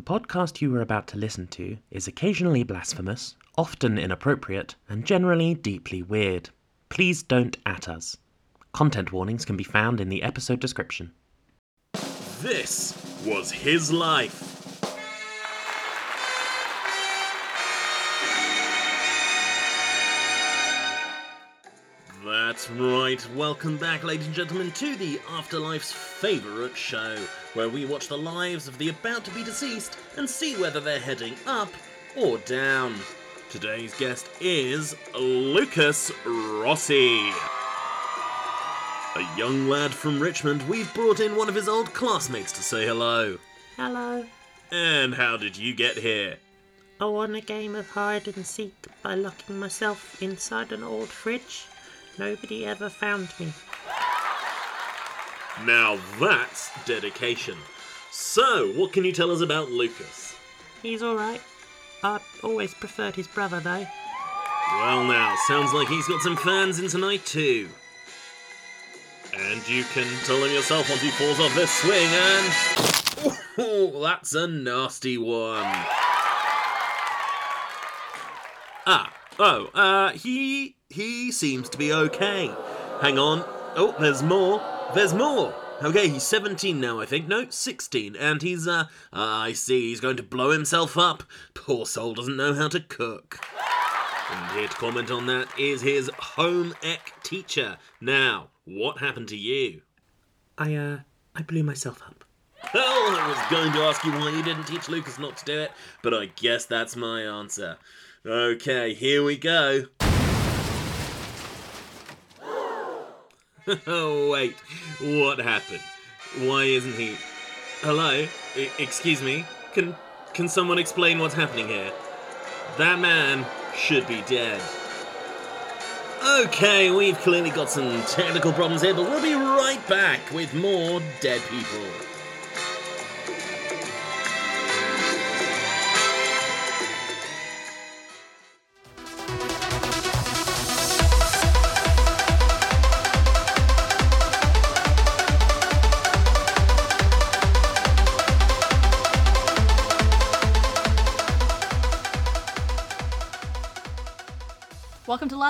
The podcast you are about to listen to is occasionally blasphemous, often inappropriate, and generally deeply weird. Please don't at us. Content warnings can be found in the episode description. This was his life. That's right. Welcome back, ladies and gentlemen, to the Afterlife's favourite show, where we watch the lives of the about to be deceased and see whether they're heading up or down. Today's guest is Lucas Rossi. A young lad from Richmond, we've brought in one of his old classmates to say hello. Hello. And how did you get here? I won a game of hide and seek by locking myself inside an old fridge. Nobody ever found me. Now that's dedication. So, what can you tell us about Lucas? He's alright. I always preferred his brother though. Well, now, sounds like he's got some fans in tonight too. And you can tell him yourself once he falls off this swing, and. Oh, that's a nasty one. Ah, oh, uh, he. he seems to be okay. Hang on. Oh, there's more. There's more. Okay, he's 17 now, I think. No, 16. And he's, uh, I see, he's going to blow himself up. Poor soul doesn't know how to cook. And here to comment on that is his home ec teacher. Now, what happened to you? I, uh, I blew myself up. Well, I was going to ask you why you didn't teach Lucas not to do it, but I guess that's my answer. Okay, here we go. wait. What happened? Why isn't he. Hello? I- excuse me? Can, can someone explain what's happening here? That man should be dead. Okay, we've clearly got some technical problems here, but we'll be right back with more dead people.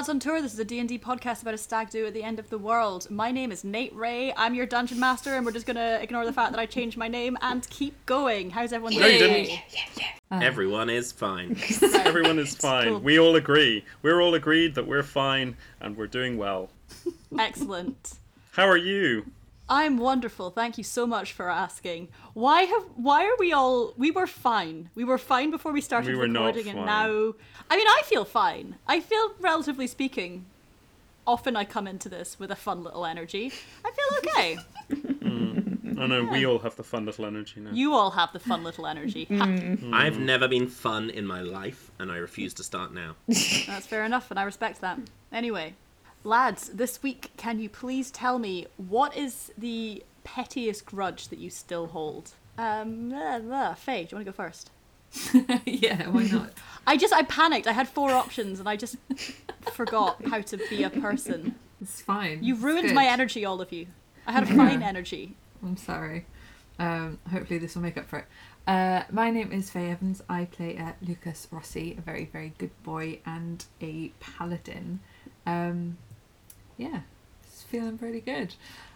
Lads on Tour. This is a D&D podcast about a stag do at the end of the world. My name is Nate Rae. I'm your dungeon master and we're just going to ignore the fact that I changed my name and keep going. How's everyone No, you doing? didn't. Ah. Everyone is fine. Everyone is fine. Cool. We all agree. We're all agreed that we're fine and we're doing well. Excellent. How are you? I'm wonderful. Thank you so much for asking. Why have why are we all we were fine. We were fine before we started We were not recording and now I mean I feel fine. I feel relatively speaking often I come into this with a fun little energy. I feel okay. Hmm. Oh no, we all have the fun little energy now. you all have the fun little energy. Ha. I've never been fun in my life, and I refuse to start now. That's fair enough, and I respect that. Anyway, lads, this week, can you please tell me what is the pettiest grudge that you still hold? Um, uh, uh, Fay, do you want to go first? yeah, why not? I just, I panicked. I had four options, and I just forgot how to be a person. It's fine. You ruined my energy, all of you. I had a fine energy. I'm sorry. Um, hopefully this will make up for it. Uh, my name is Fay Evans. I play uh, Lucas Rossi, a very, very good boy and a paladin. Um, yeah, just feeling pretty good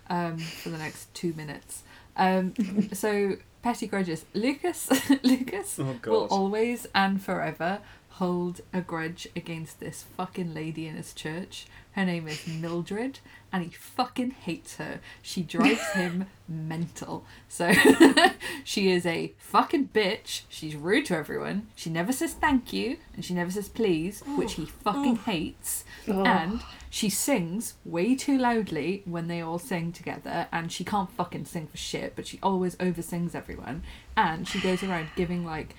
um, for the next two minutes. Um, so, petty grudges. Lucas, Lucas Oh, will always and forever hold a grudge against this fucking lady in his church. Her name is Mildred, and he fucking hates her. She drives him mental. So she is a fucking bitch. She's rude to everyone. She never says thank you, and she never says please, which he fucking hates. And she sings way too loudly when they all sing together, and she can't fucking sing for shit, but she always oversings everyone. And she goes around giving like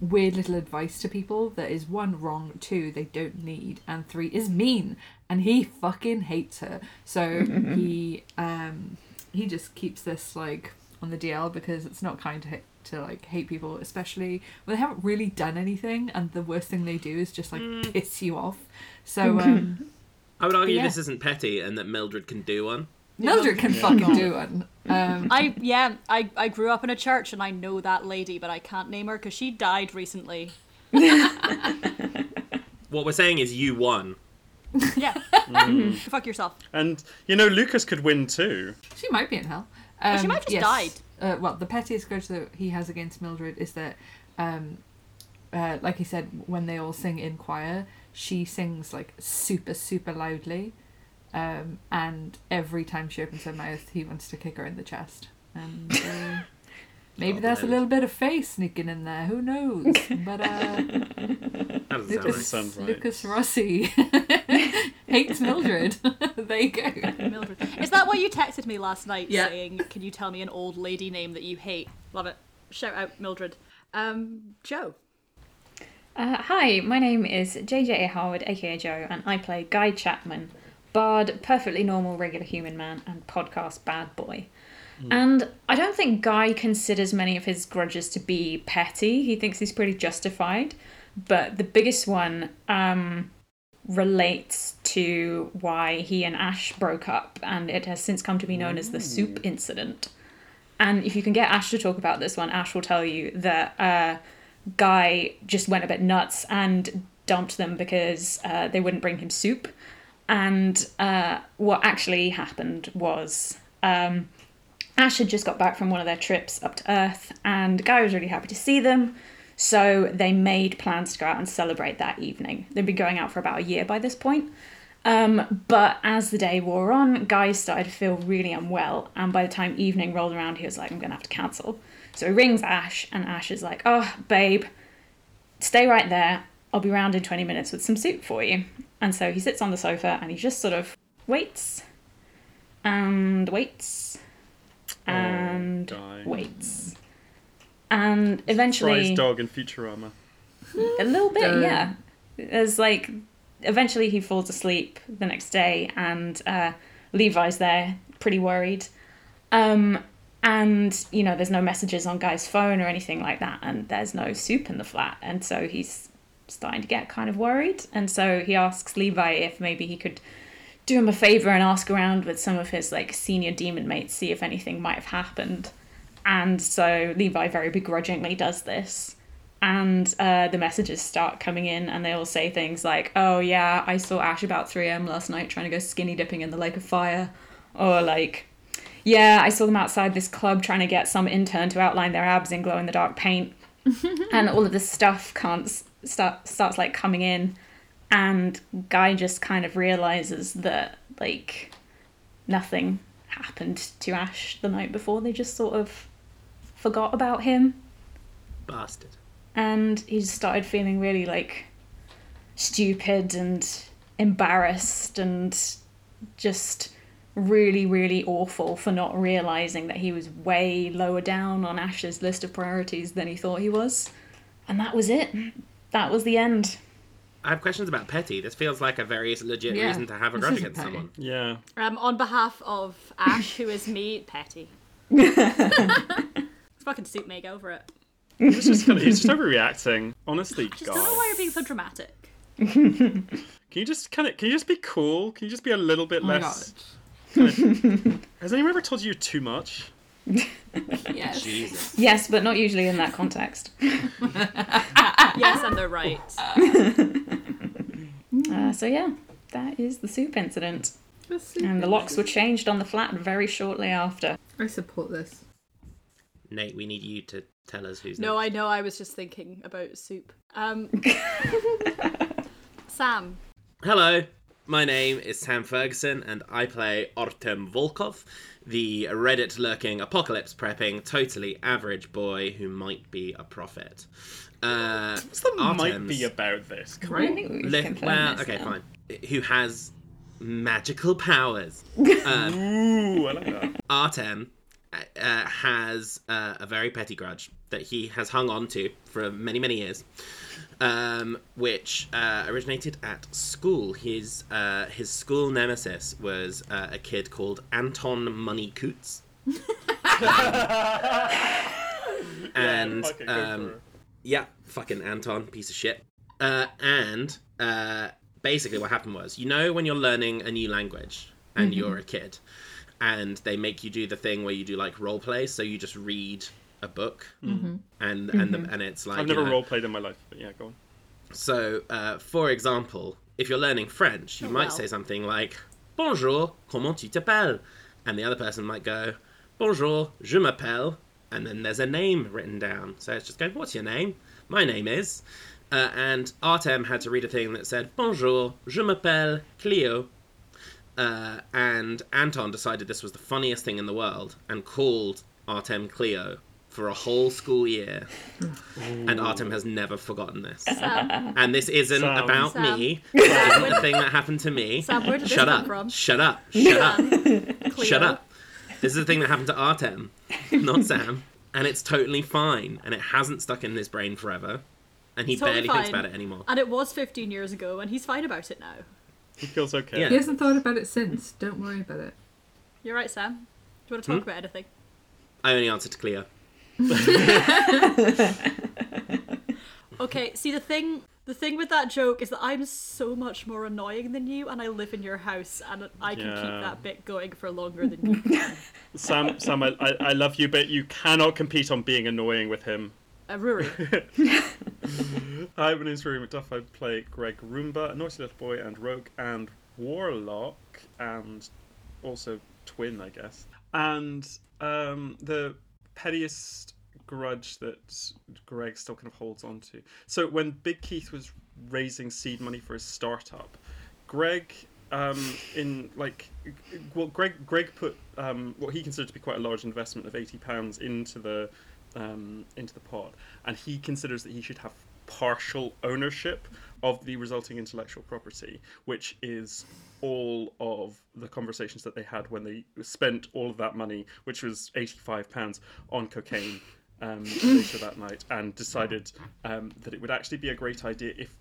weird little advice to people that is one wrong, two they don't need, and three is mean, and he fucking hates her. So he um he just keeps this like on the DL because it's not kind to hit, to like hate people, especially when they haven't really done anything, and the worst thing they do is just like piss you off. So um I would argue Yeah. this isn't petty and that Mildred can do one. Mildred can fucking do one. Um, I yeah, I I grew up in a church and I know that lady, but I can't name her because she died recently. What we're saying is you won. Yeah, Mm. fuck yourself. And you know, Lucas could win too. she might be in hell. Um, she might have just yes. died. Uh, well, the pettiest grudge that he has against Mildred is that, um, uh, like he said, when they all sing in choir, she sings like super, super loudly. Um, and every time she opens her mouth, he wants to kick her in the chest. And uh, maybe Oh, there's a little bit of face sneaking in there. Who knows? But uh, That doesn't sound Lucas, sound right. Lucas Rossi hates Mildred. there you go. Mildred. Is that what you texted me last night Yeah. saying, can you tell me an old lady name that you hate? Love it. Shout out Mildred. Um, Joe. Uh, hi, my name is JJ Harwood, aka Joe, and I play Guy Chapman, bard, perfectly normal, regular human man, and podcast bad boy. And I don't think Guy considers many of his grudges to be petty. He thinks he's pretty justified. But the biggest one um, relates to why he and Ash broke up, and it has since come to be known as the soup incident. And if you can get Ash to talk about this one, Ash will tell you that uh, Guy just went a bit nuts and dumped them because uh, they wouldn't bring him soup. And uh, what actually happened was um, Ash had just got back from one of their trips up to Earth, and Guy was really happy to see them. So they made plans to go out and celebrate that evening. They'd been going out for about a year by this point. Um, but as the day wore on, Guy started to feel really unwell, and by the time evening rolled around, he was like, I'm gonna have to cancel. So he rings Ash, and Ash is like, Oh, babe, stay right there. I'll be round in 20 minutes with some soup for you. And so he sits on the sofa and he just sort of waits and waits and Guy. waits. And Fry's eventually, dog in Futurama. a little bit, Uh. yeah. There's like, eventually he falls asleep the next day, and uh, Levi's there, pretty worried. Um, and you know, there's no messages on Guy's phone or anything like that, and there's no soup in the flat, and so he's starting to get kind of worried. And so he asks Levi if maybe he could do him a favor and ask around with some of his like senior demon mates, see if anything might have happened. And so Levi very begrudgingly does this. And uh, the messages start coming in, and they all say things like, Oh, yeah, I saw Ash about 3 am last night trying to go skinny dipping in the lake of fire. Or, like, Yeah, I saw them outside this club trying to get some intern to outline their abs in glow in the dark paint. and all of this stuff can't start, starts, like, coming in. And Guy just kind of realizes that, like, nothing happened to Ash the night before. They just sort of forgot about him Bastard. and he just started feeling really like stupid and embarrassed and just really really awful for not realizing that he was way lower down on Ash's list of priorities than he thought he was and that was it that was the end I have questions about petty. This feels like a very legit Yeah, reason to have a grudge against petty. someone. Yeah. Um, on behalf of Ash, who is me, Petty. Fucking soup me, go for it. He's just kind of, he's just overreacting. Honestly, Just don't know why you're being so dramatic. Can you just kind of can you just be cool? Can you just be a little bit Oh my less? Has anyone ever told you too much? Yes. Jesus. yes but not usually in that context Yes, and they're right. uh, so yeah that is the soup incident and the locks were changed on the flat very shortly after I support this. Nate, we need you to tell us who's No, next. I know. I was just thinking about soup. Um, Sam. Hello, my name is Sam Ferguson, and I play Artem Volkov, the Reddit lurking, apocalypse prepping, totally average boy who might be a prophet. Uh, What's the might be about this? Come I think we li- well, this okay, now. fine. Who has magical powers? um, Ooh, I like that. Artem uh, has uh, a very petty grudge that he has hung on to for many, many years, um, which uh, originated at school. His uh, his school nemesis was uh, a kid called Anton Money Coots. and Okay, go um, yeah, fucking Anton, piece of shit. Uh, and uh, basically, what happened was, you know, when you're learning a new language and you're a kid, and they make you do the thing where you do like role play. So you just read a book, and and the, and it's like I've you never know- role played in my life, but yeah, go on. So, uh, for example, if you're learning French, you Oh, might well. say something like "Bonjour, comment tu t'appelles?" and the other person might go "Bonjour, je m'appelle," and then there's a name written down. So it's just going, "What's your name?" My name is, uh, and Artem had to read a thing that said "Bonjour, je m'appelle Clio. uh, and Anton decided this was the funniest thing in the world and called Artem Cleo for a whole school year. And Artem has never forgotten this. Sam, And this isn't Sam. about Sam. me. This isn't the thing that happened to me. Sam, where did this Shut come up. from? Shut up. Shut up. Cleo. Shut up. This is the thing that happened to Artem, not Sam. And it's totally fine. And it hasn't stuck in his brain forever. And he It's totally barely thinks fine. about it anymore. And it was 15 years ago, and he's fine about it now. He feels okay. Yeah. He hasn't thought about it since. Don't worry about it. You're right, Sam. Do you want to talk Hmm? about anything? I only answered to Cleo. Okay, see the thing the thing with that joke is that I'm so much more annoying than you and I live in your house and I can keep that bit going for longer than you can. Sam, Sam, I, I, I love you, but you cannot compete on being annoying with him. Uh, Ruaraidh. Hi, my name's Ruaraidh MacDuff. I play Gregg Roumbax, a naughty little boy, and rogue, and warlock, and also twin, I guess. And um, the pettiest grudge that Gregg still kind of holds on to. So when Big Keith was raising seed money for his startup, Gregg um, in like well Gregg Gregg put um, what he considered to be quite a large investment of eighty pounds into the um, into the pot, and he considers that he should have partial ownership of the resulting intellectual property, which is all of the conversations that they had when they spent all of that money, which was eighty five pounds, on cocaine. Um, later that night, and decided um, that it would actually be a great idea if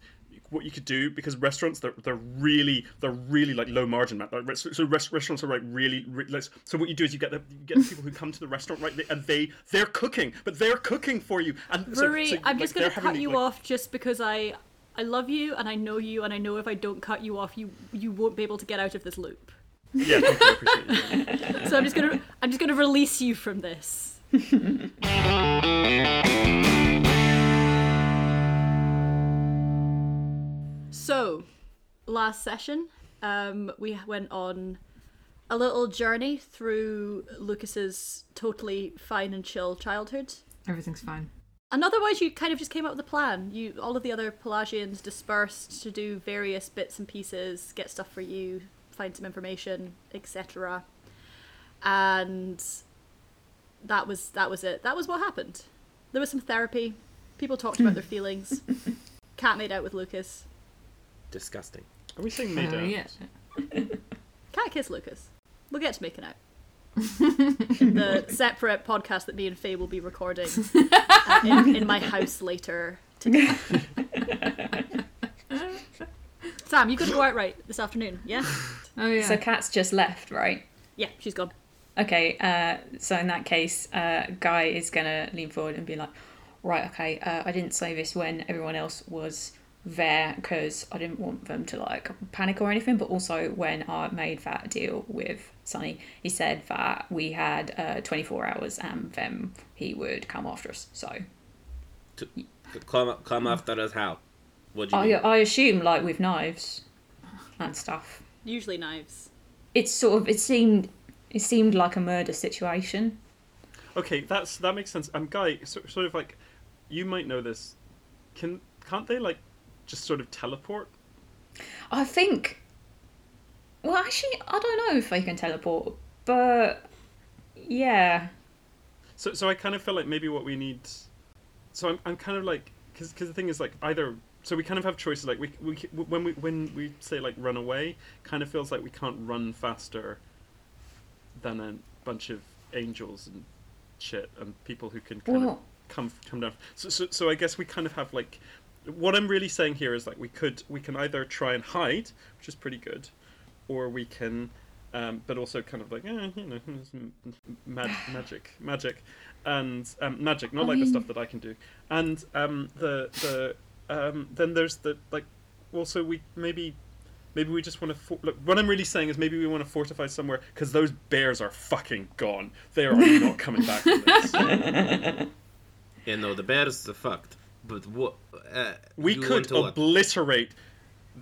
what you could do because restaurants they're, they're really they're really like low margin man. Like, so rest, restaurants are like really, re- let's- so what you do is you get the you get the people who come to the restaurant right and they they're cooking but they're cooking for you and so- Ruaraidh, so, I'm like, just going to cut you like- off just because I I love you and I know you and I know if I don't cut you off you you won't be able to get out of this loop. yeah thank you, I appreciate. So I'm just going to I'm just going to release you from this. so, last session, um, we went on a little journey through Lucas's totally fine and chill childhood. Everything's fine. And otherwise, you kind of just came up with a plan. You, all of the other Pelagians dispersed to do various bits and pieces, get stuff for you, find some information, etc. And that was that was it. That was what happened. There was some therapy. People talked about their feelings. Cat made out with Lucas. Disgusting. are we saying made Oh, out? yeah. Cat kissed Lucas. We'll get to making out. the separate podcast that me and Fay will be recording uh, in, in my house later today. Sam, you couldn't go out right this afternoon, yeah? Oh yeah. So Kat's just left, right? Yeah, she's gone. Okay, uh, so in that case, uh, Guy is gonna lean forward and be like, "Right, okay, uh, I didn't say this when everyone else was there because I didn't want them to like panic or anything. But also when I made that deal with Sonny, he said that we had uh, 24 hours and then he would come after us. So To, come, come after us how? What do you I, mean? I assume like with knives and stuff. Usually knives. It's sort of it seemed it seemed like a murder situation. okay that's that makes sense um guy so, sort of like you might know this can can't they like just sort of teleport I think. Well, actually, I don't know if they can teleport, but yeah. So, so I kind of feel like maybe what we need. So I'm, I'm kind of like, because the thing is like either. So we kind of have choices. Like we, we when we when we say like run away, kind of feels like we can't run faster than a bunch of angels and shit and people who can kind Well- of come come down. So, so so I guess we kind of have like. What I'm really saying here is like we could we can either try and hide, which is pretty good, or we can um, but also kind of like eh, you know m- mag- magic magic and um, magic not I like the stuff that i can do and um, the the um, then there's the like also we maybe Maybe we just want to. For- look, what I'm really saying is maybe we want to fortify somewhere because those bears are fucking gone. They are not coming back from this. Yeah, no, the bears are fucked. But what? Uh, We could want to what? obliterate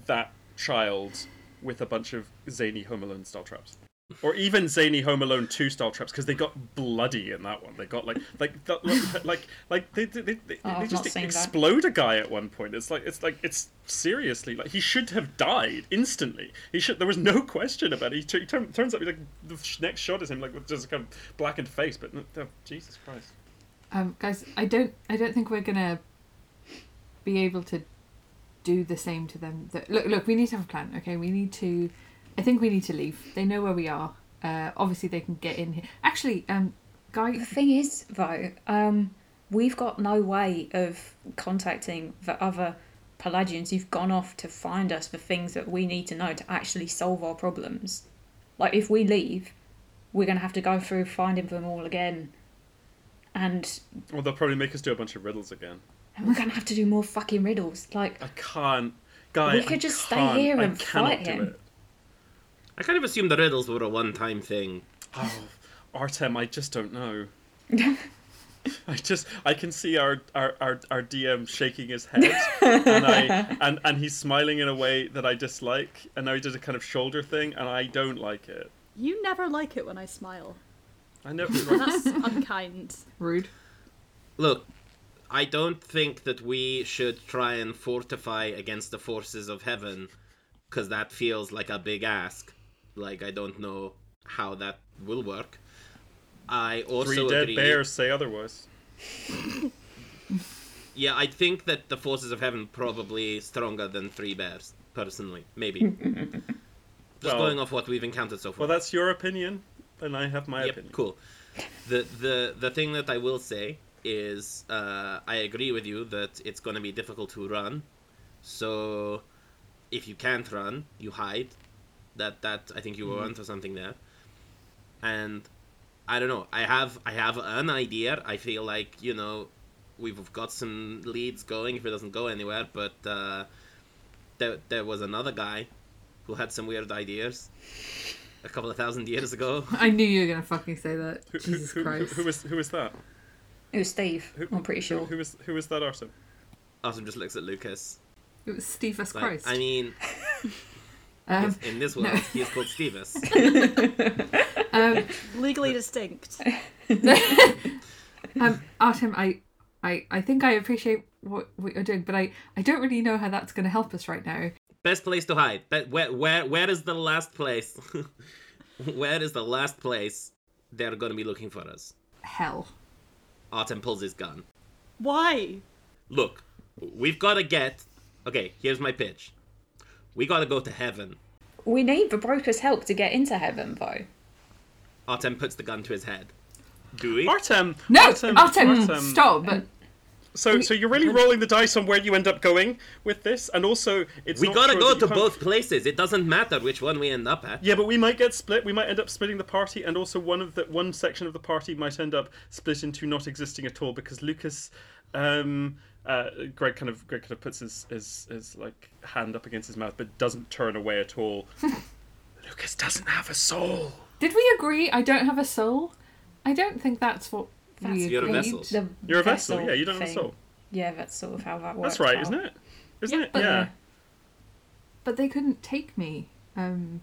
that child with a bunch of zany Home Alone style traps. Or even zany Home Alone two style traps because they got bloody in that one. They got like like that- like like like they they, they, they, Oh, they just not seen that. explode a guy at one point. It's like it's like it's seriously like he should have died instantly. He should. There was no question about it. He, t- he turn, turns up like the next shot is him like with just a kind of blackened face. But oh, Jesus Christ. Um, guys, I don't, I don't think we're gonna be able to do the same to them. That, look, look, we need to have a plan. Okay, we need to. I think we need to leave. They know where we are. Uh, obviously, they can get in here. Actually, um, guy, The thing is, though, um, we've got no way of contacting the other Pelagians who've gone off to find us the things that we need to know to actually solve our problems. Like, if we leave, we're going to have to go through finding them all again. And, Well, they'll probably make us do a bunch of riddles again. And we're going to have to do more fucking riddles. Like, I can't, guy. We could I just stay can't. here I and cannot fight do him. it. I kind of assumed the riddles were a one-time thing. Oh, Artem, I just don't know. I just I can see our, our, our, our DM shaking his head and I and, and he's smiling in a way that I dislike and now he did a kind of shoulder thing and I don't like it. You never like it when I smile. I never That's unkind. rude. Look, I don't think that we should try and fortify against the forces of heaven, because that feels like a big ask. Like I don't know how that will work. I also three dead agree. bears say otherwise. Yeah, I think that the forces of heaven probably stronger than three bears. Personally, maybe. Just Well- going off what we've encountered so far. Well that's your opinion and I have my yep, opinion. cool. The the the thing that I will say is uh, I agree with you that it's going to be difficult to run. So if you can't run, you hide. That that I think you were onto something there. And I don't know. I have I have an idea. I feel like you know we've got some leads going if it doesn't go anywhere. But uh, there there was another guy who had some weird ideas a couple of thousand years ago. I knew you were gonna fucking say that. Who, who, Jesus who, who, Christ. who was who was that? It was Steve, Who, I'm pretty sure. Who, was who was that Artem? Awesome just looks at Lucas. It was Steve S. Like, Christ. I mean, um, in this world, no. he's called Stevis. um, Legally distinct. um, Artem, I, I, I think I appreciate what, what you're doing, but I, I don't really know how that's going to help us right now. Best place to hide. But where, where, where is the last place? where is the last place they're going to be looking for us? Hell. Artem pulls his gun. Why? Look, we've got to get. Okay, here's my pitch. We got to go to heaven. We need the broker's help to get into heaven, though. Artem puts the gun to his head. Do we? Artem No, Artem, Artem, Artem. stop. But So so you're really rolling the dice on where you end up going with this and also it's we not gotta sure go to can't- both places. It doesn't matter which one we end up at. Yeah, but we might get split. We might end up splitting the party, and also one of the one section of the party might end up split into not existing at all because Lucas, um, uh, Gregg kind of Gregg kind of puts his, his his like hand up against his mouth, but doesn't turn away at all. Lucas doesn't have a soul. did we agree I don't have a soul? I don't think that's what That's we You're a vessel. The You're a vessel. Yeah, you don't have a soul. Yeah, that's sort of how that works. That's right, out. isn't it? Isn't it? but- Yeah. But they couldn't take me. Um,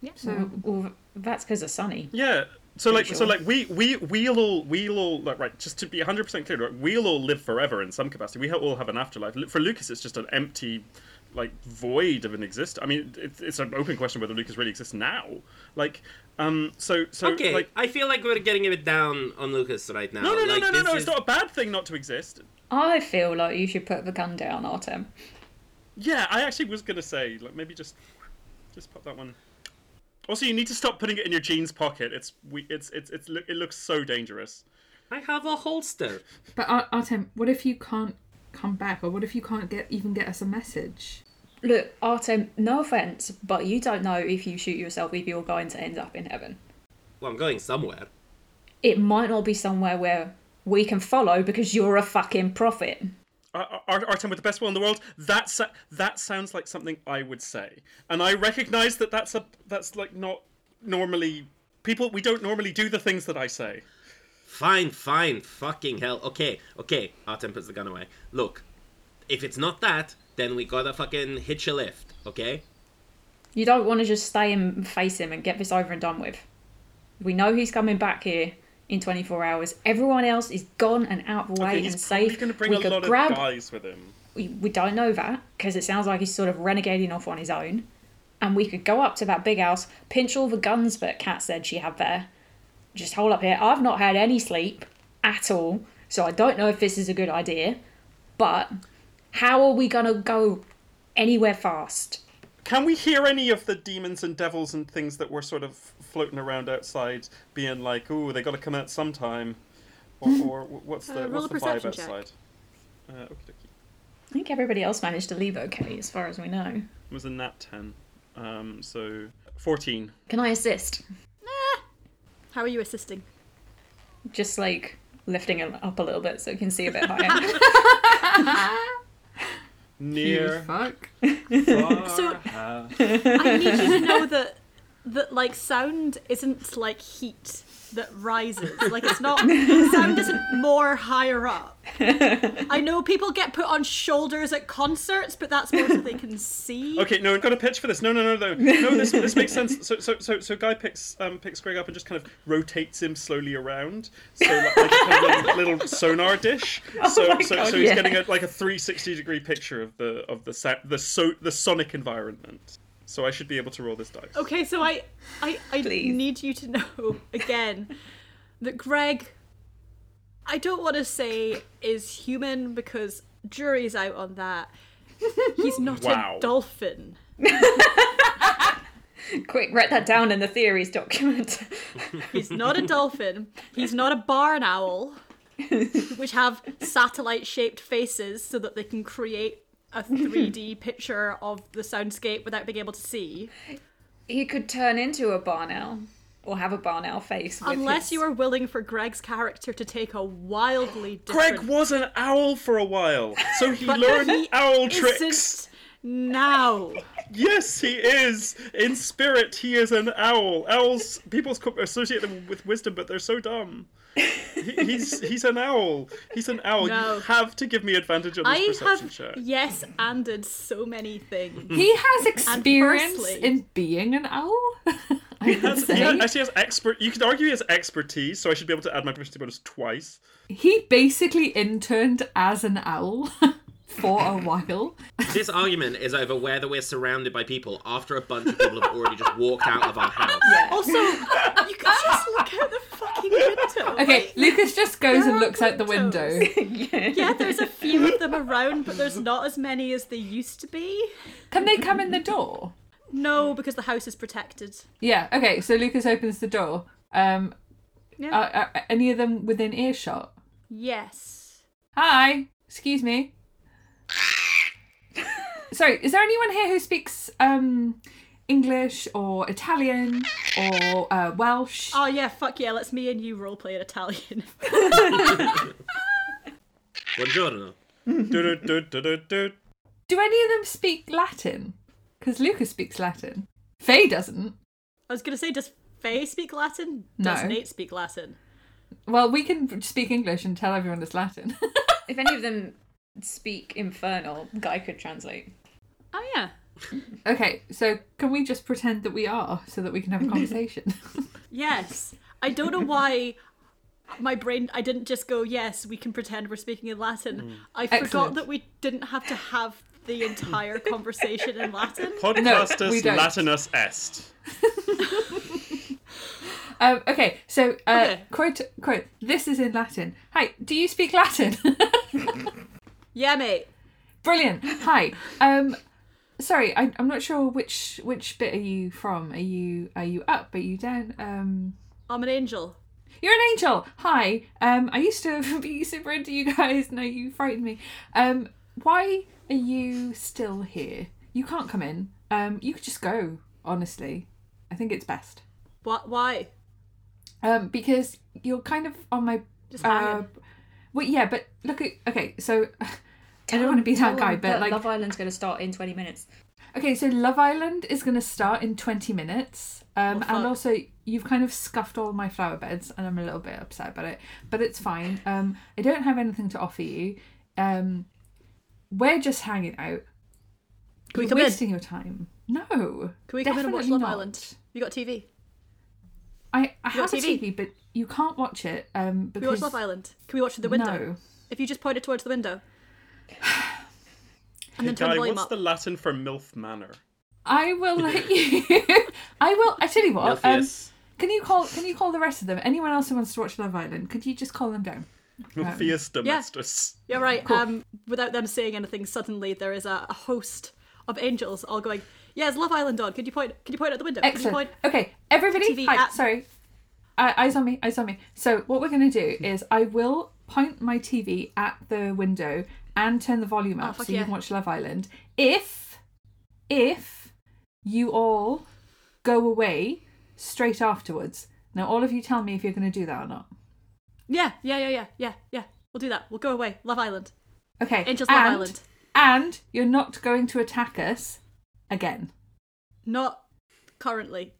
Yeah. so Well, that's because of Sonny. Yeah. So like, Pretty so like, we we we'll all we'll all like, right. Just to be hundred percent clear, right, we'll all live forever in some capacity. We all have an afterlife. For Lucas, it's just an empty, like, void of an exist. I mean, it's it's an open question whether Lucas really exists now. Like, um, so so Okay, like, I feel like we're getting a bit down on Lucas right now. no, no, no, like, no, no, this no. is- It's not a bad thing not to exist. I feel like you should put the gun down, Artem. Yeah, I actually was gonna say like maybe just just pop that one. Also, you need to stop putting it in your jeans pocket. It's we. It's it's it's it looks so dangerous. I have a holster. But Artem, what if you can't come back, or what if you can't get even get us a message? Look, Artem, no offense, but you don't know if you shoot yourself if you're going to end up in heaven. Well, I'm going somewhere. It might not be somewhere where we can follow because you're a fucking prophet. Ar- Ar- Artem with the best will in the world. That sa- that sounds like something I would say, and I recognize that that's a that's like not normally people. We don't normally do the things that I say. Fine, fine, fucking hell. Okay, okay. Artem puts the gun away. Look, if it's not that, then we gotta fucking hitch a lift, okay? You don't want to just stay and face him and get this over and done with. We know he's coming back here in 24 hours. Everyone else is gone and out of the way Okay, and he's probably safe. going to bring we a could lot grab. of guys with him. we, we don't know that because it sounds like he's sort of renegading off on his own. And we could go up to that big house, pinch all the guns that Kat said she had there. Just hold up here. I've not had any sleep at all, so I don't know if this is a good idea. But how are we gonna go anywhere fast? Can we hear any of the demons and devils and things that were sort of floating around outside, being like, "Ooh, they got to come out sometime," or, or what's the Uh, what's the vibe perception check. outside? Uh. I think everybody else managed to leave okay, as far as we know. It was a nat ten, um, so fourteen. Can I assist? How are you assisting? Just like lifting him up a little bit so he can see a bit higher. Near, fuck. far, So- half. I need you to know that that like sound isn't like heat that rises. Like it's not sound isn't more higher up. I know people get put on shoulders at concerts, but that's more so they can see. Okay, no, I've got a pitch for this. No, no, no, no, no. This this makes sense. So, so, so, so, guy picks um picks Gregg up and just kind of rotates him slowly around. So like, like a kind of little, little sonar dish. So, my so, God, so he's yeah. getting a, like a 360 degree picture of the of the sa- the so the sonic environment. So I should be able to roll this dice. Okay, so I I, I Please. need you to know again that Gregg I don't want to say is human because jury's out on that. He's not Wow. a dolphin. Quick, write that down in the theories document. He's not a dolphin. He's not a barn owl, which have satellite shaped faces so that they can create a 3D picture of the soundscape without being able to see. he could turn into a barn owl or have a barn owl face. Unless his- you are willing for Gregg's character to take a wildly different... Gregg was an owl for a while, so he But learned he owl isn't tricks. now. Yes, he is. In spirit, he is an owl. Owls, people associate them with wisdom, but they're so dumb. He, he's he's an owl. He's an owl. No. You have to give me advantage on this I perception have check. yes anded so many things. He has experience firstly- in being an owl. I would Has- he say. ha- actually has expert. You could argue he has expertise, so I should be able to add my proficiency bonus twice. He basically interned as an owl for a while. This argument is over whether we're surrounded by people after a bunch of people have already just walked out of our house. Also, you can just look out the fucking window. Okay, Lucas just goes there and are looks out the window. windows. yeah, there's a few of them around, but there's not as many as there used to be. Can they come in the door? No, because the house is protected. Yeah. Okay. So Lucas opens the door. Um, Yeah. are, are any of them within earshot? yes. Hi. Excuse me. Sorry. Is there anyone here who speaks um English or Italian or uh, Welsh? Oh yeah, fuck yeah. Let's me and you roleplay in Italian. Buongiorno. Du-du-du-du-du-du. Do any of them speak Latin? Because Lucas speaks Latin. Fay doesn't. I was gonna say, does Fay speak Latin? No. Does Nate speak Latin? Well, we can speak English and tell everyone it's Latin. If any of them speak infernal, Guy could translate. Oh yeah. okay, so can we just pretend that we are so that we can have a conversation? Yes. I don't know why my brain I didn't just go, yes, we can pretend we're speaking in Latin. I forgot Excellent. that we didn't have to have the entire conversation in Latin. Podcastus we don't. Latinus est. um, okay, so uh, Okay. quote quote. This is in Latin. Hi, do you speak Latin? Yeah, mate. Brilliant. Hi. Um, sorry, I, I'm not sure which which bit are you from. Are you are you up? Are you down? Um, I'm an angel. you're an angel. Hi. Um, I used to be super into you guys. No, you frightened me. Um, why are you still here? You can't come in. Um, you could just go. Honestly, I think it's best. What? Why? Um, because you're kind of on my Just uh, well, yeah, but look at okay. So I don't want to be that guy, but like, Love Island's going to start in 20 minutes. okay, so Love Island is going to start in 20 minutes. Um, Oh, and also, you've kind of scuffed all my flower beds, and I'm a little bit upset about it, but it's fine. Um, I don't have anything to offer you. Um, we're just hanging out. Can we You're come in? wasting your time. No. Can we come in and watch Love not. Island? You got TV? I, I You have got a TV? TV, but you can't watch it um, Can we watch Love Island? Can we watch through the window? no. If you just point it towards the window. And then Hey, turn Guy, what's up. the Latin for MILF manner? I will let you. I will. I tell you what. Um, can you call? Can you call the rest of them? Anyone else who wants to watch Love Island? Could you just call them down? Milfius yeah. domestus. Yeah, right. Um, without them saying anything, suddenly there is a, a host of angels all going, "Yeah, it's Love Island on. Could you point? Can you point at the window? Can you Excellent. point?" Okay, everybody. TV Hi, at- sorry. Uh, eyes on me. Eyes on me. So what we're going to do is I will point my TV at the window and turn the volume oh, up Oh, fuck so you yeah. can watch Love Island. If, if you all go away straight afterwards. Now, all of you tell me if you're going to do that or not. Yeah, yeah, yeah, yeah, yeah, yeah. We'll do that. We'll go away. Love Island. Okay. Angels Love and, Island. And you're not going to attack us again. Not currently.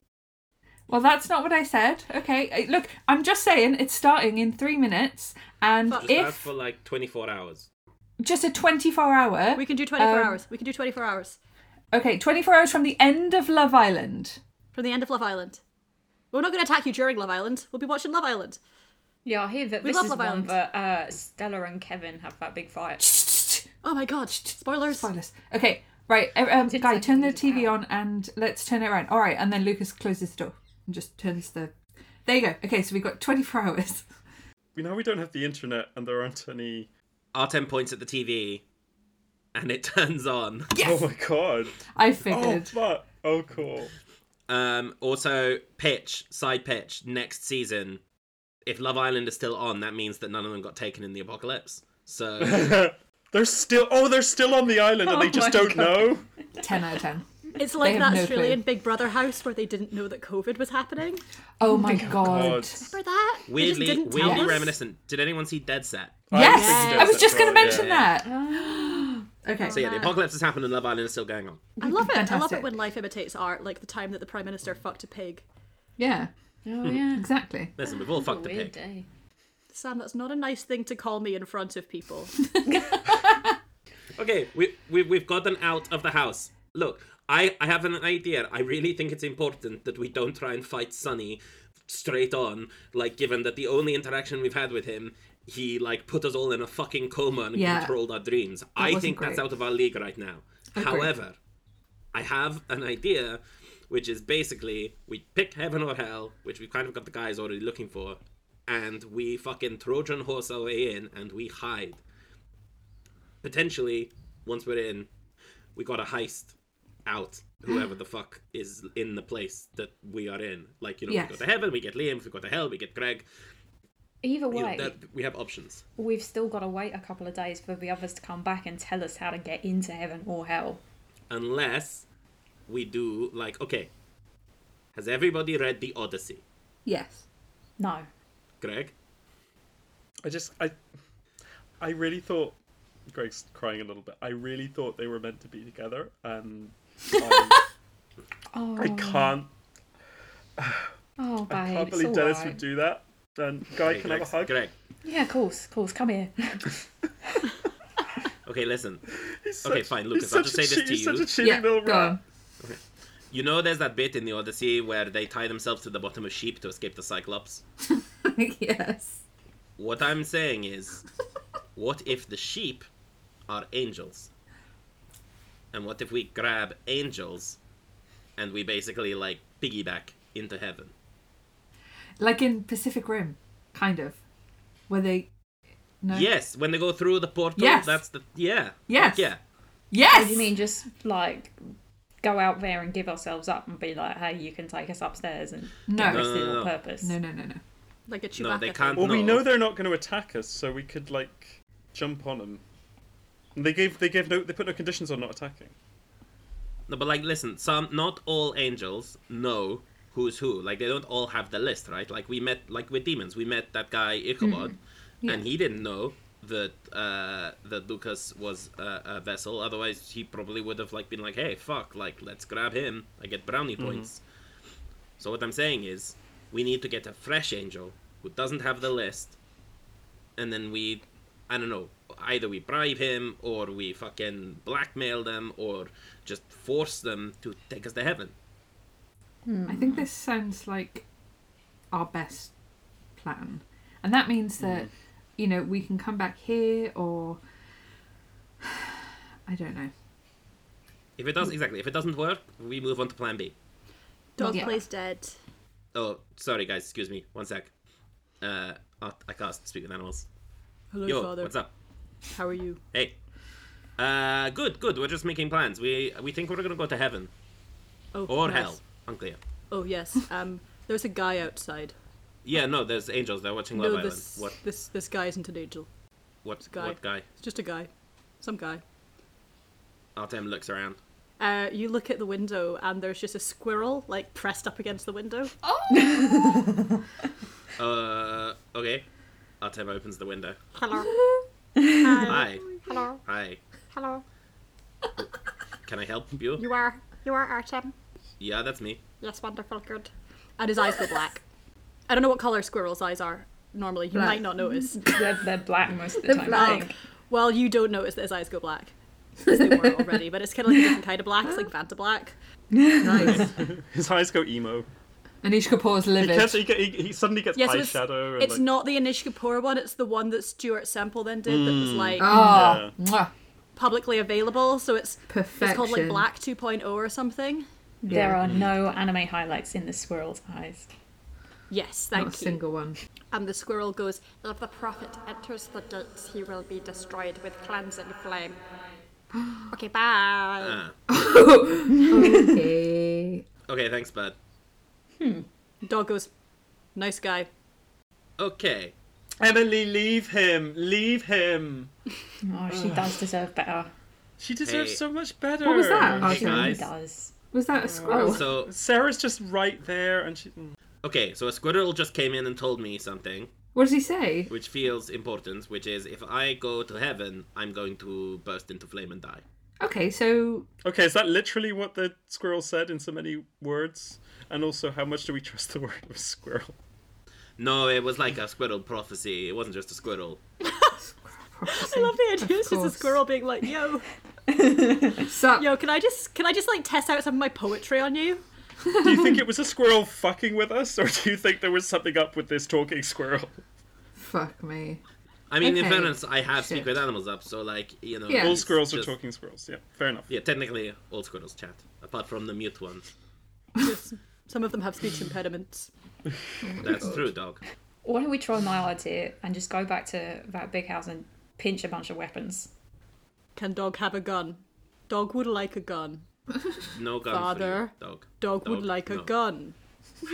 Well, that's not what I said. Okay. Look, I'm just saying it's starting in three minutes, and Fuck. Just if for like 24 hours. Just a 24 hour. We can do 24 Um, hours. We can do 24 hours Okay, 24 hours from the end of Love Island. from the end of Love Island. We're not going to attack you during Love Island. We'll be watching Love Island. Yeah, I hear that We this love is Love one Island. that uh, Stella and Kevin have that big fight. Oh my god! Spoilers. Spoilers. Okay, right. uh, Um, guy, turn the TV about- on and let's turn it around. All right, and then Lucas closes the door and just turns the. There you go. Okay, so we've got 24 hours. We know we don't have the internet and there aren't any. Artem points at the TV, and it turns on. Yes! Oh my god. I Oh, figured. but. Oh, cool. Um, also, pitch, side pitch, next season. If Love Island is still on, that means that none of them got taken in the apocalypse. So, they're still. Oh, they're still on the island and Oh they just don't God. know. 10 out of 10. It's like that no Australian clue. Big Brother house where they didn't know that COVID was happening. Oh, oh my god. God. Remember that? Weirdly, just didn't tell weirdly us. reminiscent. Did anyone see Dead Set? Yes, Yes. I was just going to mention yeah. that. okay. So yeah, the apocalypse has happened and Love Island is still going on. I love it. I love it when life imitates art, like the time that the Prime Minister fucked a pig. Yeah, Oh hmm. yeah. exactly. Listen, we've all fucked a Weird pig. day. Sam, that's not a nice thing to call me in front of people. Okay, we, we, we've gotten out of the house. Look, I, I have an idea. I really think it's important that we don't try and fight Sonny straight on. Like, given that the only interaction we've had with him, he, like, put us all in a fucking coma and Yeah. controlled our dreams. I wasn't think that's out of our league right now. Agree. However, I have an idea, which is basically we pick heaven or hell, which we've kind of got the guys already looking for, and we fucking Trojan horse our way in and we hide. Potentially, once we're in, we got a heist out whoever the fuck is in the place that we are in. Like, you know, Yes. we go to heaven, we get Liam, if we go to hell, we get Gregg. Either You know, way, that, we have options. we've still got to wait a couple of days for the others to come back and tell us how to get into heaven or hell. Unless we do, like, okay, has everybody read The Odyssey? Yes. No. Gregg? I just. I. I really thought. Gregg's crying a little bit. I really thought they were meant to be together, and Oh. I, Oh, oh I can't. oh, babe, I can't believe Dennis right. would do that. Then Guy, Hey, can I have a hug? Gregg. Yeah, of course, of course. Come here. Okay, listen. He's Okay, fine, Lucas, I'll just say this cheat- to he's such you. a cheating Yeah, little go rat. on. You know, there's that bit in The Odyssey where they tie themselves to the bottom of sheep to escape the Cyclops. yes. What I'm saying is, what if the sheep are angels? And what if we grab angels and we basically like piggyback into heaven? Like in Pacific Rim, kind of. Where they. No. Yes, when they go through the portal, Yes. that's the yeah. Yes. Fuck yeah. Yes! What do you mean, just like go out there and give ourselves up and be like, hey, you can take us upstairs and No. get No, no, no, no. purpose? No, no, no, no. Like a Chewbacca. No, they can't. Well, we know they're not going to attack us, so we could like jump on them. And they gave they gave no they put no conditions on not attacking. No, but like, listen, some not all angels know who's who. Like, they don't all have the list, right? Like we met, like with demons, we met that guy Ichabod, Yeah. and he didn't know that uh, that Lucas was a, a vessel. Otherwise, he probably would have like been like, "Hey, fuck! Like, let's grab him. I get brownie points." So what I'm saying is, we need to get a fresh angel who doesn't have the list, and then we, I don't know, either we bribe him or we fucking blackmail them or just force them to take us to heaven. I think this sounds like our best plan. And that means that, you know, we can come back here or. I don't know. If it does exactly, if it doesn't work, we move on to Plan B. Dog Yeah. plays dead. Oh, sorry guys, excuse me, one sec. Uh, I I cast speak with animals. Hello, Yo, father. what's up? How are you? Hey. Uh, good, good. We're just making plans. We we think we're gonna go to heaven Oh, or nice. hell. Unclear. Oh yes. Um, there's a guy outside. Yeah, no. There's angels. They're watching Love no, Island. this What? this this guy isn't an angel. What? a guy. What guy? It's just a guy. Some guy. Artem looks around. Uh, you look at the window and there's just a squirrel like pressed up against the window. Oh. uh, okay. Artem opens the window. Hello. Hi. Hello, Hi. hello. Can I help you? You are you are Artem. Yeah, that's me. Yes, wonderful, good. And his eyes go black. I don't know what color squirrels' eyes are normally. You Black. might not notice. They're, they're black most of the They're time, black. I think. well, you don't notice that his eyes go black. Because they were already, but it's kind of like a different kind of black. It's like Vanta black. Nice. His eyes go emo. Anish Kapoor's He, gets, he, get- he, he suddenly gets Yeah, so eye it's- shadow. And It's like, not the Anish Kapoor one. It's the one that Stuart Semple then did. That was mm. like Oh, Yeah. publicly available. So it's perfection. it's called like Black 2.0 or something. There are mm-hmm. no anime highlights in the squirrel's eyes. Yes, Not thank a you. single one. And the squirrel goes, If the prophet enters the gates, he will be destroyed with cleansing flame. okay, bye. Ah. Okay. Okay, thanks, bud. Dog goes, nice guy. Okay. Emily, leave him. Leave him. Oh, she does deserve better. She deserves Hey. so much better. What was that? Hey She really guys. does. Was that a squirrel? So Sarah's just right there, and she. mm. okay, so a squirrel just came in and told me something. What does he say? which feels important, which is if I go to heaven, I'm going to burst into flame and die. Okay, so Okay, is that literally what the squirrel said in so many words? And also, how much do we trust the word of a squirrel? No, it was like a squirrel prophecy. It wasn't just a squirrel. I love the idea. It's just a squirrel being like, yo, sup? yo, can I just can I just like test out some of my poetry on you? Do you think it was a squirrel fucking with us, or do you think there was something up with this talking squirrel? Fuck me. I mean, in Okay. fairness, I have speak Shit. with animals up, so like you know. Yeah. All it's squirrels are talking squirrels. Yeah, fair enough. Yeah, technically, all squirrels chat, apart from the mute ones. Just- some of them have speech impediments. That's true, dog. Why don't we try my idea and just go back to that big house and pinch a bunch of weapons? Can dog have a gun? Dog would like a gun. No gun Father. for you, dog. Dog, would Dog, like a gun.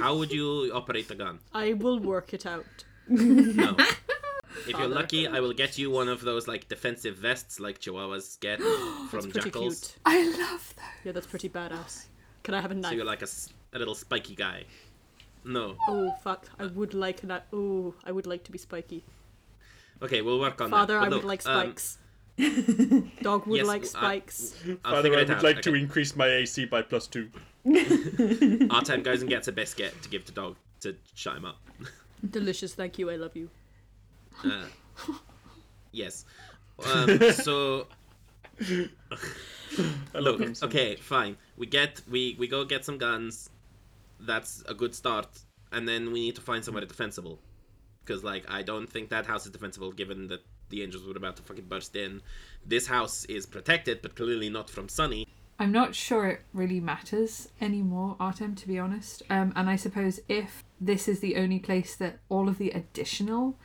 How would you operate a gun? I will work it out. No. If you're lucky, I will get you one of those like defensive vests like Chihuahuas get from Pretty jackals. cute. I love those. Yeah, that's pretty badass. Can I have a So knife? you're like a, s- a little spiky guy. No. Oh fuck! I would like a knife. Oh, I would like to be spiky. Okay, we'll work on that. Father, that. I But would look, like um, spikes. Dog would yes, like I- spikes. I'll Father, figure I it would out. like to Okay. increase my AC by plus two. Artem goes and gets a biscuit to give to dog to shut him up. Delicious. Thank you. I love you. Uh, yes. Um, so look, so okay, fine. We get we we go get some guns. That's a good start, and then we need to find somewhere defensible. Because like I don't think that house is defensible, given that the angels were about to fucking burst in. This house is protected, but clearly not from Sonny. I'm not sure it really matters anymore, Artem, to be honest. Um, and I suppose if this is the only place that all of the additional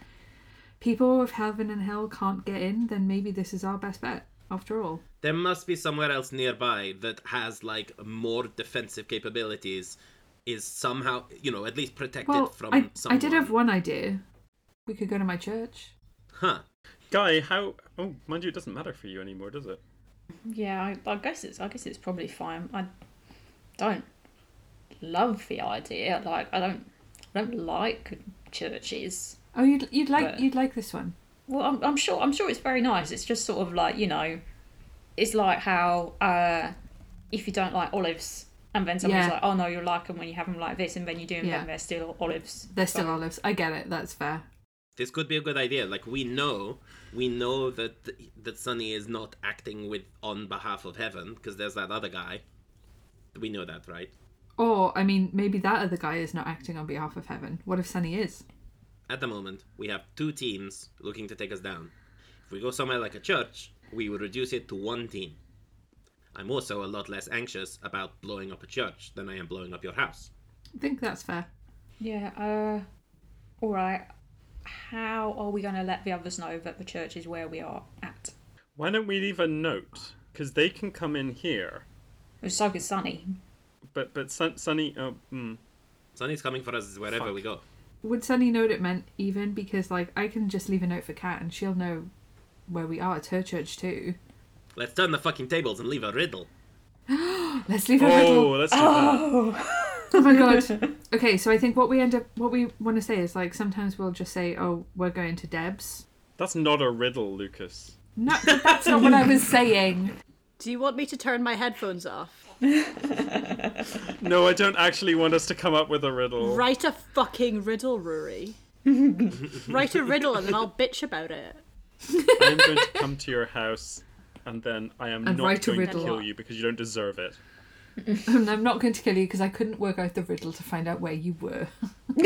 people of heaven and hell can't get in, then maybe this is our best bet, after all. There must be somewhere else nearby that has like more defensive capabilities. Is somehow you know at least protected Well, from I, someone. I did have one idea. We could go to my church. Huh. Guy, how? Oh, mind you, it doesn't matter for you anymore, does it? Yeah, I, I guess it's I guess it's probably fine. I don't love the idea. Like I don't I don't like churches. Oh, you'd you'd like But- you'd like this one. Well, I'm, I'm sure. I'm sure it's very nice. It's just sort of like you know, it's like how uh, if you don't like olives, and then someone's Yeah. like, "Oh no, you'll like them when you have them like this," and then you do, and Yeah. then they're still olives. They're still But- olives. I get it. That's fair. This could be a good idea. Like we know, we know that that Sonny is not acting with on behalf of heaven because there's that other guy. We know that, right? Or, I mean, maybe that other guy is not acting on behalf of heaven. What if Sonny is? At the moment, we have two teams looking to take us down. If we go somewhere like a church, we would reduce it to one team. I'm also a lot less anxious about blowing up a church than I am blowing up your house. I think that's fair. Yeah. Uh. All right. How are we going to let the others know that the church is where we are at? Why don't we leave a note? Because they can come in here. It's So could Sonny. But but Sun, Sonny, oh, mm, Sonny's coming for us wherever Fuck. we go. Would Sonny know what it meant even? Because, like, I can just leave a note for Kat and she'll know where we are. It's her church too. Let's turn the fucking tables and leave a riddle. Let's leave a oh, riddle. let's do that. Oh my god. Okay, so I think what we end up, what we want to say is like sometimes we'll just say, "Oh, we're going to Deb's." That's not a riddle, Lucas. No, that's not what I was saying. Do you want me to turn my headphones off? No, I don't actually want us to come up with a riddle. Write a fucking riddle, Rory. Write a riddle and then I'll bitch about it. I'm going to come to your house, and then I am And not write a going to riddle. kill you because you don't deserve it. And I'm not going to kill you because I couldn't work out the riddle to find out where you were.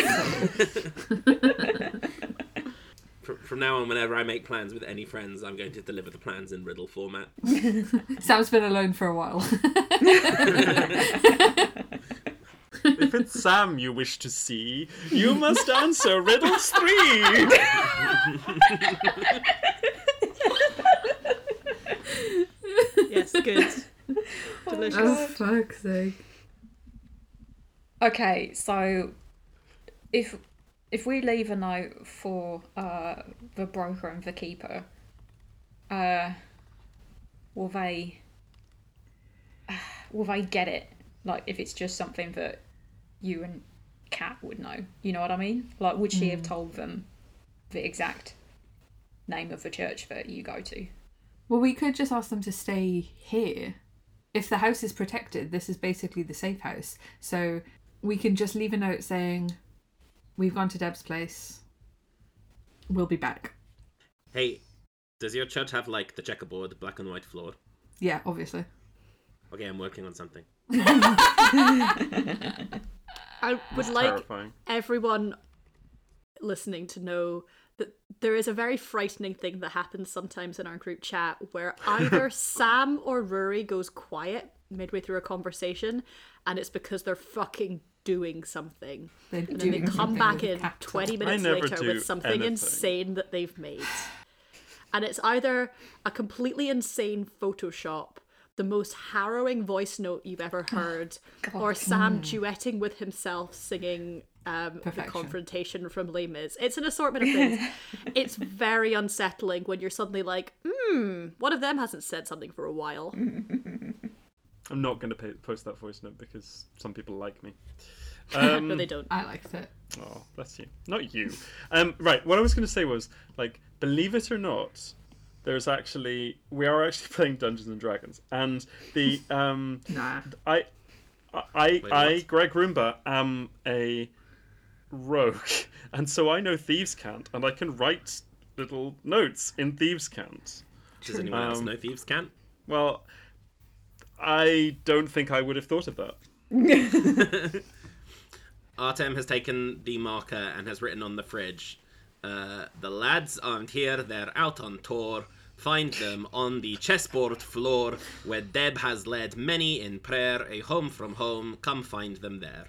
From, from now on, whenever I make plans with any friends, I'm going to deliver the plans in riddle format. Sam's been alone for a while. If it's Sam you wish to see, you must answer riddles three. Yes, good. Oh, Delicious. oh fuck's sake! Okay, so if if we leave a note for uh, the broker and the keeper, uh, will they will they get it? Like if it's just something that you and Kat would know, you know what I mean? Like would she have told them the exact name of the church that you go to? Well, we could just ask them to stay here. If the house is protected, this is basically the safe house. So we can just leave a note saying, "We've gone to Deb's place. We'll be back." Hey, does your church have like the checkerboard, black and white floor? Yeah, obviously. Okay, I'm working on something. I would like Terrifying. everyone listening to know that there is a very frightening thing that happens sometimes in our group chat where either Sam or Rory goes quiet midway through a conversation and it's because they're fucking doing something. They're And then they come back in capital. 20 minutes later with something anything. insane that they've made. And it's either a completely insane Photoshop, the most harrowing voice note you've ever heard, or Sam duetting with himself singing um, the confrontation from Les Mis. It's an assortment of things. it's very unsettling when you're suddenly like, hmm, one of them hasn't said something for a while. I'm not going to post that voice note because some people like me. Um, no, they don't. I liked it. Oh, bless you. Not you. Um, right. What I was going to say was, like, believe it or not, there's actually we are actually playing Dungeons and Dragons, and the um, Nah. I, I, Wait, I. Gregg Roumbax, am a rogue, and so I know thieves' cant, and I can write little notes in thieves' cant. Does anyone else Um, know thieves cant? Well, I don't think I would have thought of that. Artem has taken the marker and has written on the fridge, uh, "The lads aren't here; they're out on tour. Find them on the chessboard floor, where Deb has led many in prayer, a home from home. Come find them there."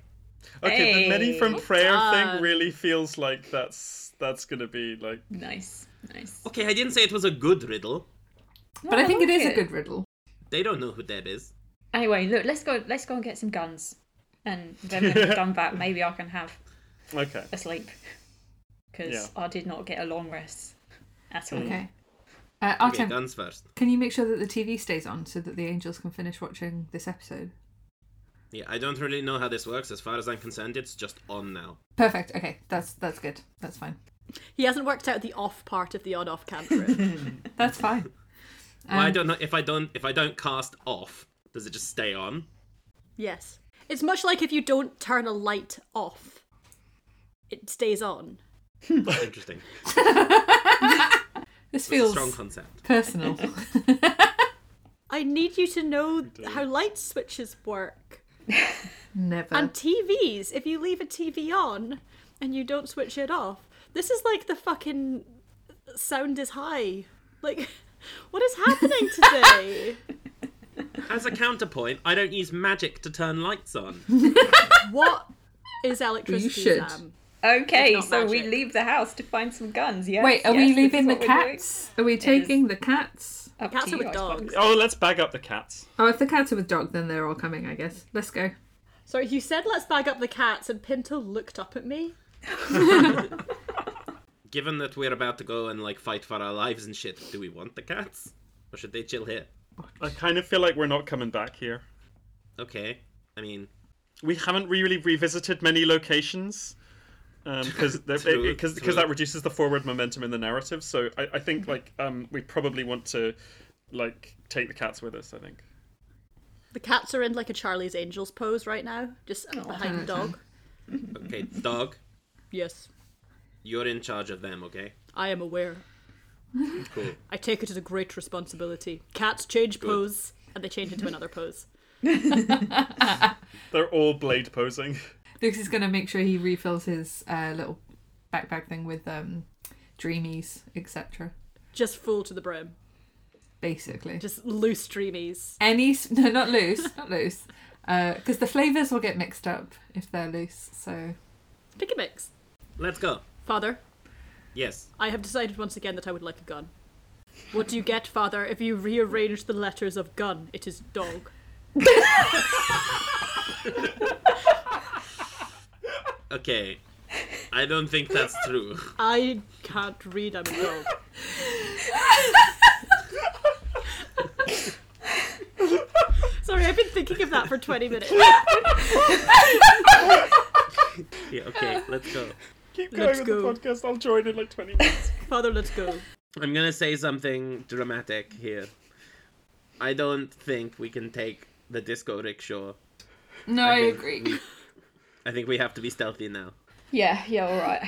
Okay, the many from prayer done. thing really feels like that's that's gonna be like Nice, nice. Okay, I didn't say it was a good riddle. But I think it like is a good riddle. They don't know who Deb is. Anyway, look, let's go. Let's go and get some guns, and then when we've done that, maybe I can have okay. a sleep because Yeah. I did not get a long rest at all. Okay. Uh, Okay, Artem, guns first. can you make sure that the TV stays on so that the angels can finish watching this episode? Yeah, I don't really know how this works. As far as I'm concerned, it's just on now. Perfect. Okay, that's that's good. That's fine. He hasn't worked out the off part of the on off camera. That's fine. Well, I Um, don't know if I don't if I don't cast off, does it just stay on? yes. It's much like if you don't turn a light off, it stays on. Interesting. This It's a feels strong concept. personal. I need you to know how light switches work. Never. And TVs, if you leave a TV on and you don't switch it off, this is like the fucking sound is high. Like, what is happening today? As a counterpoint, I don't use magic to turn lights on. what is electricity, You should. Sam? Okay, not so we leave the house to find some guns. Yes. Wait, are yes, we leaving the what we're doing. cats? Are we taking the cats? Up Cats are with dogs. Oh, let's bag up the cats. Oh, if the cats are with dog, then they're all coming, I guess. Let's go. Sorry, you said let's bag up the cats, and Pinto looked up at me. Given that we're about to go and like fight for our lives and shit, do we want the cats? Or should they chill here? I kind of feel like we're not coming back here. Okay. I mean, We haven't really revisited many locations because True, because true. that reduces the forward momentum in the narrative. So I, I think like um, we probably want to like take the cats with us. I think. The cats are in like a Charlie's Angels pose right now, just behind the dog. okay, dog, Yes, you're in charge of them, okay? I am aware. Cool. I take it as a great responsibility. Cats change pose, and they change into another pose. They're all blade posing. Lucas is going to make sure he refills his uh, little backpack thing with um, dreamies, etc. Just full to the brim. Basically. Just loose dreamies. Any. No, not loose. not loose. Because the flavours will get mixed up if they're loose. So. Pick a mix. Let's go. Father, Yes. I have decided once again that I would like a gun. What do you get, Father, if you rearrange the letters of gun? It is dog. Okay. I don't think that's true. I can't read, I'm a dog. Sorry, I've been thinking of that for 20 minutes. Yeah, okay, let's go. Keep Let's going with the podcast. I'll join in like twenty minutes. Father, let's go. I'm gonna say something dramatic here. I don't think we can take the disco rickshaw. No, I I, think agree. we- I think we have to be stealthy now. Yeah, yeah, all right.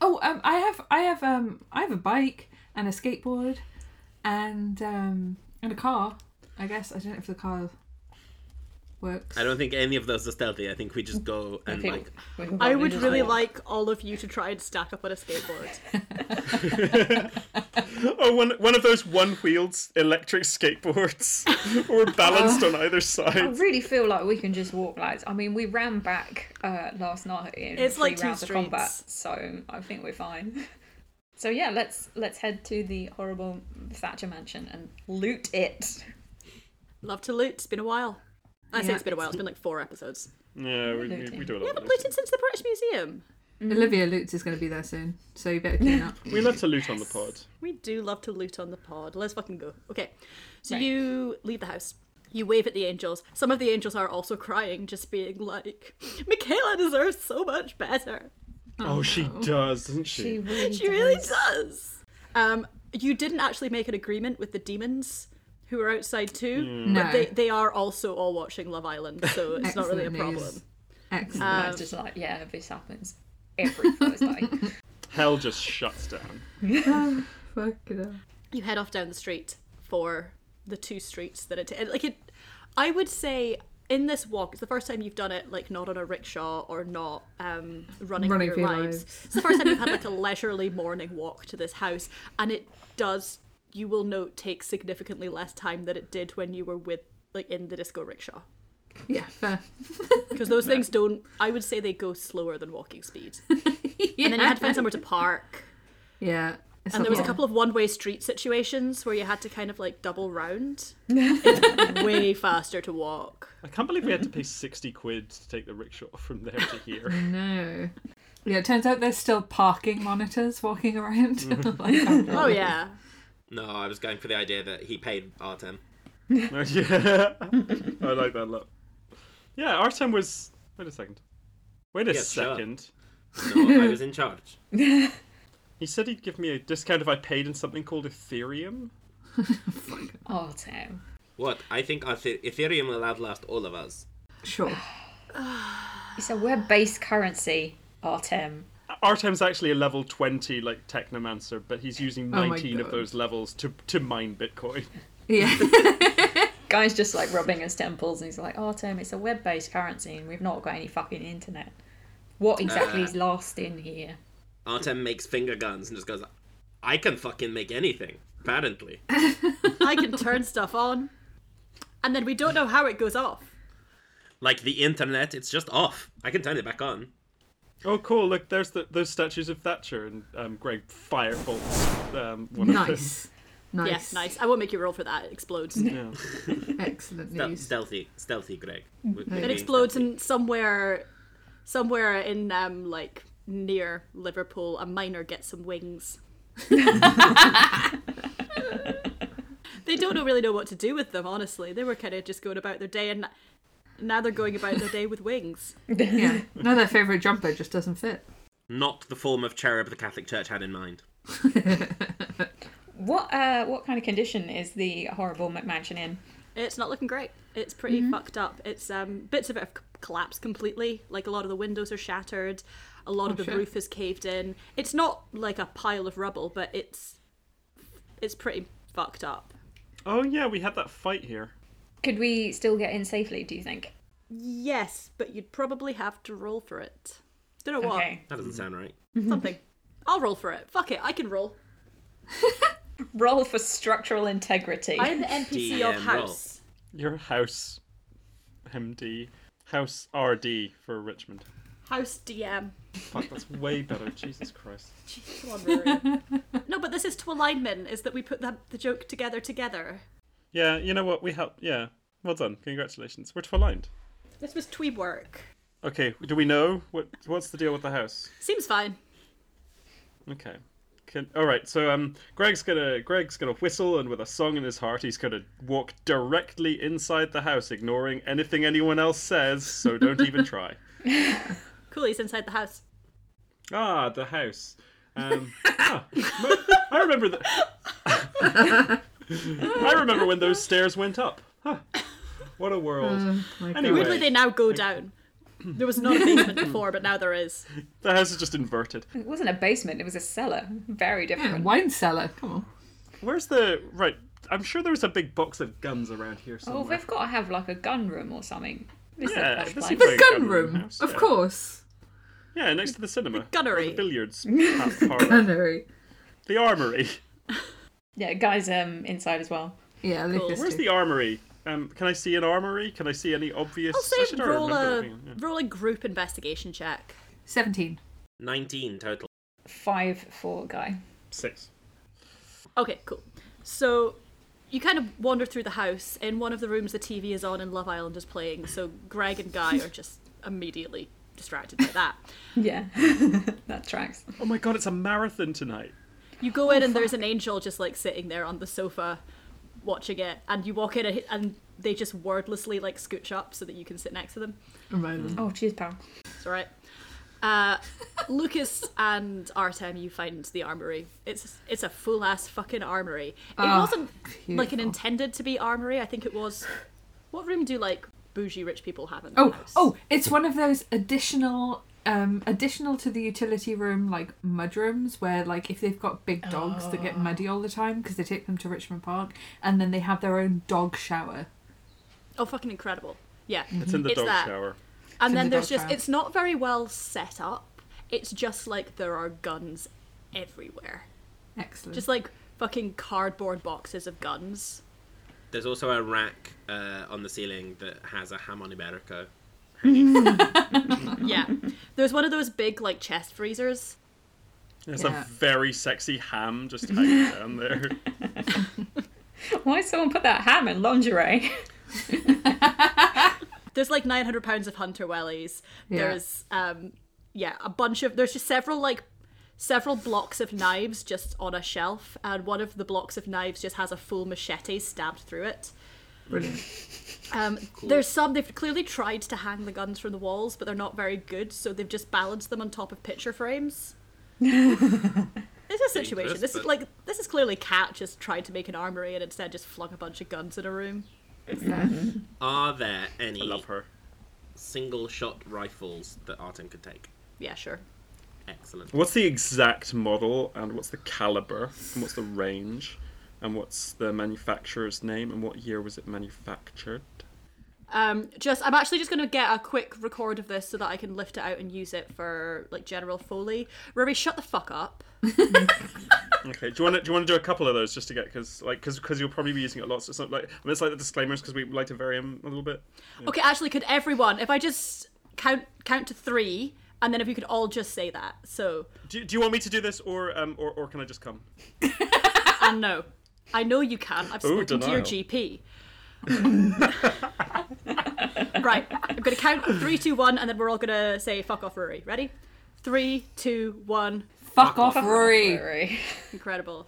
Oh, um, I have, I have, um, I have a bike and a skateboard, and um, and a car. I guess I don't know if the car works. I don't think any of those are stealthy. I think we just go and think like I would really walk. like all of you to try and stack up on a skateboard. Oh, one one of those one-wheeled electric skateboards, or balanced on either side. I really feel like we can just walk like I mean we ran back uh, last night in It's three like two rounds of combat, so I think we're fine. So yeah, let's let's head to the horrible Thatcher mansion and loot it. Love to loot. It's been a while. I say Yeah. it's been a while. It's been like four episodes. Yeah, we, we, we do a We haven't of looting. looted since the British Museum. Olivia Lutz is going to be there soon, so you better clean up. We love to loot on the pod. We do love to loot on the pod. Let's fucking go. Okay. So Right. you leave the house. You wave at the angels. Some of the angels are also crying, just being like, Michaela deserves so much better. Oh, she does, doesn't she? She really, She really does. Um, you didn't actually make an agreement with the demons who are outside too. No. But they, they are also all watching Love Island, so it's not really a Excellent problem. news. Excellent. Um, It's just like yeah, this happens every Thursday. Hell just shuts down. Fuck it up. you head off down the street for the two streets that it and, like it i would say in this walk it's the first time you've done it like not on a rickshaw or not um running, Running your for your lives. lives. it's the first time you've had like a leisurely morning walk to this house and it does you will note take significantly less time than it did when you were with like in the disco rickshaw Yeah, fair. because those things don't i would say they go slower than walking speed and then you had to find somewhere to park Yeah. and there was a couple of one-way street situations where you had to kind of like double round. it's way faster to walk. I can't believe we had to pay 60 quid to take the rickshaw from there to here. No. Yeah, it turns out there's still parking monitors walking around. Like, Oh yeah, No, I was going for the idea that he paid Artem. yeah. I like that a lot. Yeah, Artem was. Wait a second. Wait a Yeah, sure. second. No, I was in charge. He said he'd give me a discount if I paid in something called Ethereum. Artem. What? I think Ethe- Ethereum will outlast all of us. Sure. It's a web-based currency, Artem. Artem's actually a level 20 like technomancer, but he's using Oh my 19 of God. those levels to to mine Bitcoin. Yeah. Guy's just like rubbing his temples and he's like, Artem, it's a web-based currency and we've not got any fucking internet. What exactly is uh, lost in here? Artem makes finger guns and just goes, I can fucking make anything, apparently. I can turn stuff on, and then we don't know how it goes off. Like the internet, it's just off. I can turn it back on. Oh, cool! Look, there's the, those statues of Thatcher, and um, Gregg fire bolts. Um, one of them. nice. Nice. Yes, nice. I won't make you roll for that. It explodes. Yeah. Excellent Stel- news. stealthy, stealthy, Gregg. With- with It explodes stealthy. in somewhere, somewhere in um like near Liverpool. A miner gets some wings. they don't really know what to do with them. Honestly, they were kind of just going about their day, and now they're going about their day with wings. Yeah. No, their favourite jumper just doesn't fit. Not the form of cherub the Catholic Church had in mind. What uh what kind of condition is the horrible McMansion in? It's not looking great. It's pretty fucked up. It's um bits of it have c- collapsed completely. Like a lot of the windows are shattered. A lot of the shit. roof is caved in. It's not like a pile of rubble, but it's it's pretty fucked up. Oh yeah, we had that fight here. Could we still get in safely, do you think? Yes, but you'd probably have to roll for it. Don't know Okay. That doesn't sound right. Something. I'll roll for it. Fuck it, I can roll. Roll for structural integrity. I'm the NPC of DM roll. house. Your house, MD, house RD for Richmond. House DM. Fuck, that's way better. Jesus Christ. Come on, Rory. no, but this is to alignment. Is that we put the, the joke together together. Yeah, you know what? We helped. Yeah, well done. Congratulations. We're aligned. This was tweeb work. Okay, do we know what what's the deal with the house? Seems fine. Okay. Can, all right. So um, Gregg's gonna Gregg's gonna whistle, and with a song in his heart, he's gonna walk directly inside the house, ignoring anything anyone else says. So don't even try. Cool, he's inside the house. Ah, the house. Um, ah, I remember that. I remember when those stairs went up. Huh. What a world. Oh anyway, Weirdly, they now go down. There was not a basement before, but now there is. the house is just inverted. It wasn't a basement, it was a cellar. Very Yeah, different. wine cellar. Come on. Where's the right? I'm sure there was a big box of guns around here somewhere. Oh, somewhere. they've got to have like a gun room or something. This Yeah, posh this place. seems Gun gun room, house, of yeah. course. Yeah, next to the cinema. gunnery. Or The billiards parlor. Gunnery. The armory. Yeah, guys um inside as well. Yeah, Lucas. Where's too. the armory? Um, can I see an armory? Can I see any obvious? I'll say should roll a yeah. roll a group investigation check. 17. 19 total. Five for guy. Six. Okay, cool. So you kind of wander through the house. In one of the rooms, the TV is on and Love Island is playing. So Gregg and Guy are just immediately distracted by that. Yeah, that tracks. Oh my god, it's a marathon tonight. You go in and there's an angel just like sitting there on the sofa, watching it. And you walk in and, and they just wordlessly like scooch up so that you can sit next to them. Amazing. Oh, cheers, pal. It's alright. Uh, Lucas and Artem, you find the armory. It's it's a full ass fucking armory. It Ah, wasn't like an intended to be armory. I think it was. What room do like bougie rich people have in their Oh, house? oh, it's one of those additional, um, additional to the utility room, like mudrooms, where like if they've got big dogs that get muddy all the time because they take them to Richmond Park, and then they have their own dog shower. oh, fucking incredible. Yeah, It's in the It's dog that. shower. and in then the there's just shower. it's not very well set up. It's just like there are guns everywhere, Excellent. just like fucking cardboard boxes of guns. There's also a rack uh, on the ceiling that has a ham on Iberico. Yeah, there's one of those big like chest freezers. There's Yeah. a very sexy ham just hanging down there. Why someone put that ham in lingerie? There's like 900 pounds of hunter wellies. Yeah. There's um yeah, a bunch of there's just several like several blocks of knives just on a shelf and one of the blocks of knives just has a full machete stabbed through it. Brilliant. Um there's some they've clearly tried to hang the guns from the walls but they're not very good so they've just balanced them on top of picture frames. it's It's a situation. This is like this is clearly Cat just tried to make an armory and instead just flung a bunch of guns in a room. Are there I any love her. single shot rifles that Artem could take? Yeah, sure. Excellent. What's the exact model, and what's the caliber, and what's the range, and what's the manufacturer's name, and what year was it manufactured? Um, just I'm actually just gonna get a quick record of this so that I can lift it out and use it for like general foley. Ruby, shut the fuck up. Okay, do you want to do you want to do a couple of those just to get because like because you'll probably be using it a lot. So it's not like I mean, it's like the disclaimers because we like to vary them a little bit. Okay, actually, could everyone, if I just count count to three, and then if you could all just say that. So, Do, do you want me to do this or um or, or can I just come? and no, I know you can. I've Ooh, spoken to your. GP. right, I'm gonna count three, two, one, and then we're all gonna say "fuck off, Rory." Ready? Three, two, one. Fuck off, Rory. Rory. Incredible.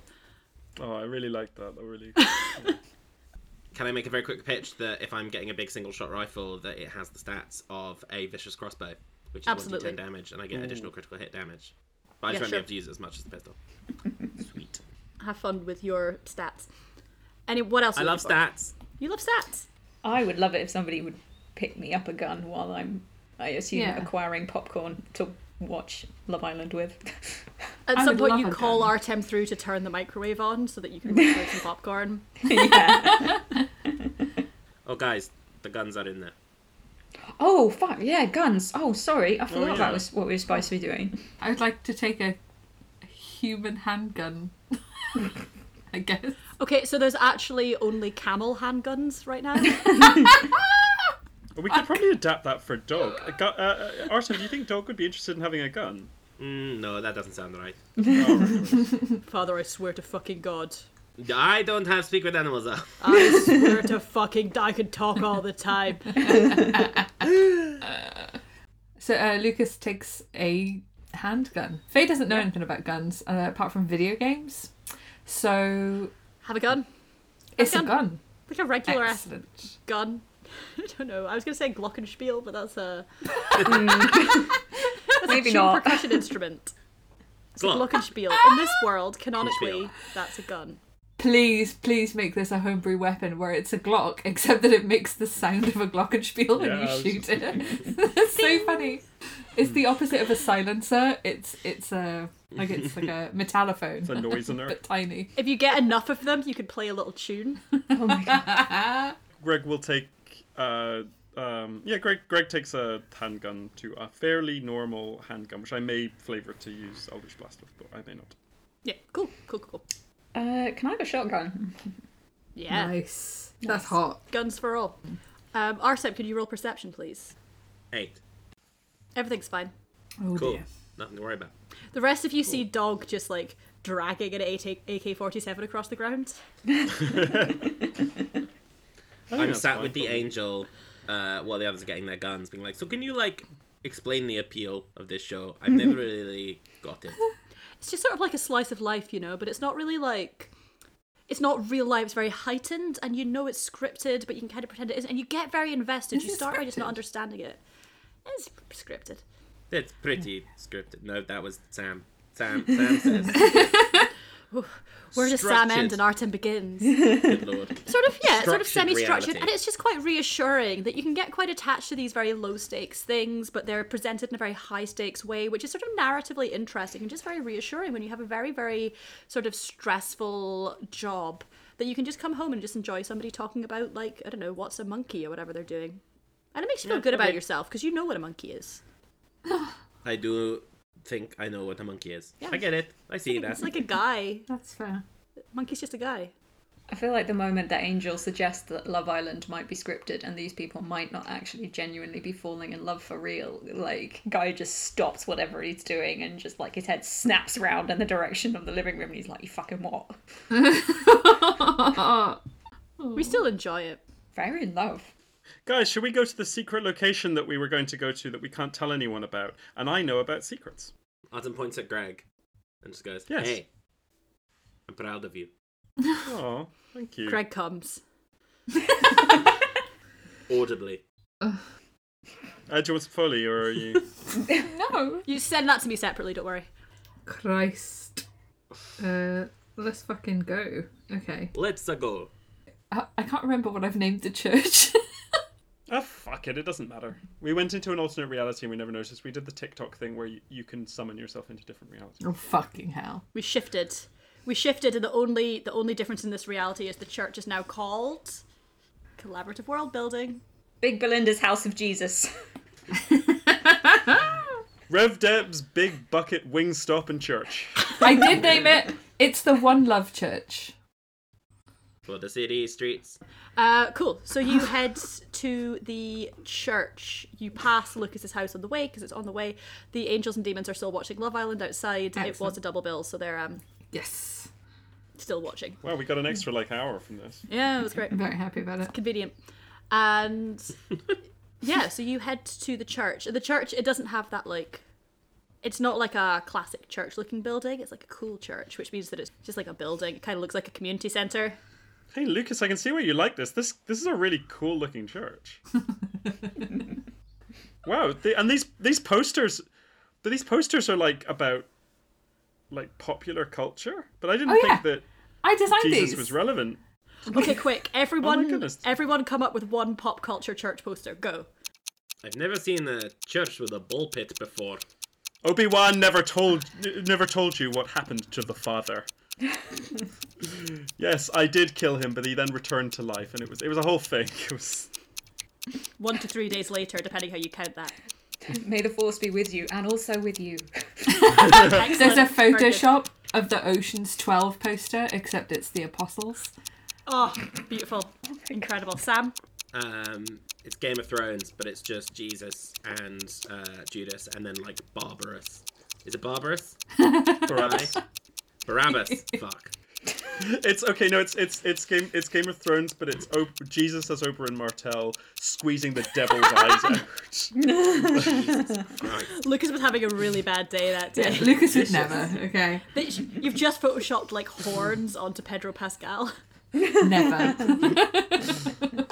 Oh, I really like that. That really. Can I make a very quick pitch that if I'm getting a big single shot rifle, that it has the stats of a vicious crossbow, which is Absolutely. 1d10 damage, and I get additional critical hit damage. But I Yeah, just won't sure. be able to use it as much as the pistol. Sweet. Have fun with your stats. Any what else? I love looking for? stats. You love stats. I would love it if somebody would pick me up a gun while I'm, I assume, Yeah. acquiring popcorn to watch Love Island with. At I some point, you call gun. Artem through to turn the microwave on so that you can make some popcorn. yeah. Oh, guys, the guns are in there. Oh fuck yeah, guns. Oh sorry, I forgot oh, yeah. that was what we were supposed to be doing. I would like to take a, a human handgun. I guess. Okay, so there's actually only camel handguns right now. We could probably adapt that for dog. Uh, gu- uh, uh, Artem, do you think dog would be interested in having a gun? Mm, no, that doesn't sound right. Father, I swear to fucking God. I don't have speak with animals. though. I swear to fucking I could talk all the time. So uh, Lucas takes a handgun. Fay doesn't know anything about guns uh, apart from video games, so Have a gun? it's a gun. gun. Like a regular ass Excellent. gun. I don't know. I was gonna say glockenspiel, but that's a Maybe true not. percussion instrument. It's a Glock. glockenspiel. In this world, canonically, that's a gun. Please, please make this a homebrew weapon where it's a Glock, except that it makes the sound of a Glockenspiel when Yeah, I you shoot it. That's so funny. It's the opposite of a silencer. It's it's a like it's like a metallophone, It's a noisener. but tiny. If you get enough of them, you could play a little tune. Oh my god. Gregg will take. Uh, um, yeah, Gregg. Gregg takes a handgun to a fairly normal handgun, which I may flavor to use Eldritch Blast with, but I may not. Yeah, cool, cool, cool, cool. Uh, can I have a shotgun? Yeah, Nice. That's hot. guns for all. Um, Arsep, could you roll perception, please? Eight. Everything's fine. Oh Cool. dear. Nothing to worry about. The rest of you see Dog just like dragging an AK 47 across the ground. I think I'm that's sat fine, with the probably. angel uh, while the others are getting their guns, being like, "So can you like explain the appeal of this show? I've never really got it." It's just sort of like a slice of life, you know, but it's not really like. It's not real life, it's very heightened, and you know it's scripted, but you can kind of pretend it isn't, and you get very invested. Is you start by just not understanding it. It's scripted. It's pretty scripted. No, that was Sam. Sam. Sam says. Where does Sam end and Artem begins? Good lord. sort of yeah, sort of semi-structured, reality. and it's just quite reassuring that you can get quite attached to these very low stakes things, but they're presented in a very high stakes way, which is sort of narratively interesting and just very reassuring when you have a very very sort of stressful job that you can just come home and just enjoy somebody talking about like I don't know what's a monkey or whatever they're doing, and it makes you feel Yeah, good about okay. yourself because you know what a monkey is. I do think I know what a monkey is. Yeah. I get it. I see that. It's like a guy. That's fair. Monkey's just a guy. I feel like the moment that Angel suggests that Love Island might be scripted and these people might not actually genuinely be falling in love for real, like Guy just stops whatever he's doing and just like his head snaps round in the direction of the living room and he's like, "You fucking what?" We still enjoy it. Very in love. Guys, should we go to the secret location that we were going to go to that we can't tell anyone about? And I know about secrets. Artem points at Gregg and just goes, Yes. "Hey, I'm proud of you." Oh, thank you. Gregg comes. Audibly. Uh, do you want some foley, or are you? No. You send that to me separately. Don't worry. Christ. Uh, let's fucking go. Okay. Let's go. I, I can't remember what I've named the church. Ah, fuck it. It doesn't matter. We went into an alternate reality and we never noticed. We did the TikTok thing where you, you can summon yourself into different realities. oh fucking hell. We shifted. We shifted, and the only the only difference in this reality is the church is now called collaborative world building. Big Belinda's House of Jesus. Rev Deb's Big Bucket Wingstop and Church. I did name it. It's the One Love Church. For the city streets. Uh, cool. So you head to the church. You pass Lucas's house on the way because it's on the way. The angels and demons are still watching Love Island outside. It was a double bill, so they're um Yes. still watching. Wow, we got an extra like hour from this. Yeah, it was great. I'm very happy about it. convenient. And yeah, so you head to the church. The church it doesn't have that like it's not like a classic church looking building. It's like a cool church, which means that it's just like a building. It kind of looks like a community center. Hey Lucas, I can see why you like this. This this is a really cool looking church. wow, they, and these these posters, but these posters are like about like popular culture. But I didn't Oh, think yeah. that I designed Jesus these. was relevant. Okay, quick. Oh everyone goodness. everyone come up with one pop culture church poster. Go. I've never seen a church with a bull pit before. Obi Wan never told never told you what happened to the father. yes, I did kill him, but he then returned to life, and it was it was a whole thing. It was One to three days later, depending how you count that. May the force be with you and also with you. There's a Excellent. Very good. Photoshop of the Ocean's 12 poster, except it's the apostles. Oh, beautiful. Incredible. Sam? Um, it's Game of Thrones, but it's just Jesus and uh, Judas, and then like Barbarous. Is it Barbarous? Barabbas. Aye. Barabbas. Fuck. It's okay. No, it's it's it's game it's Game of Thrones, but it's o- Jesus as Oberyn Martell squeezing the devil's eyes out. Right. Lucas was having a really bad day that day. Lucas would never, okay? They- You've just photoshopped like horns onto Pedro Pascal. Never.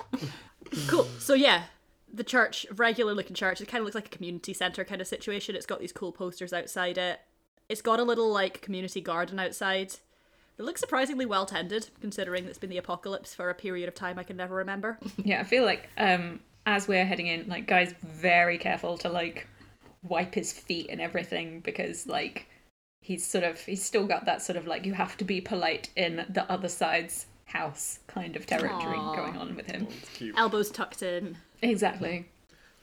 Cool. So yeah, the church, regular looking church, it kind of looks like a community center kind of situation. It's got these cool posters outside it. It's got a little like community garden outside. It looks surprisingly well tended, considering it's been the apocalypse for a period of time I can never remember. Yeah, I feel like um as we're heading in, like guy's very careful to like wipe his feet and everything because like he's sort of he's still got that sort of like you have to be polite in the other side's house kind of territory Aw. going on with him. It's cute. Elbows tucked in. Exactly.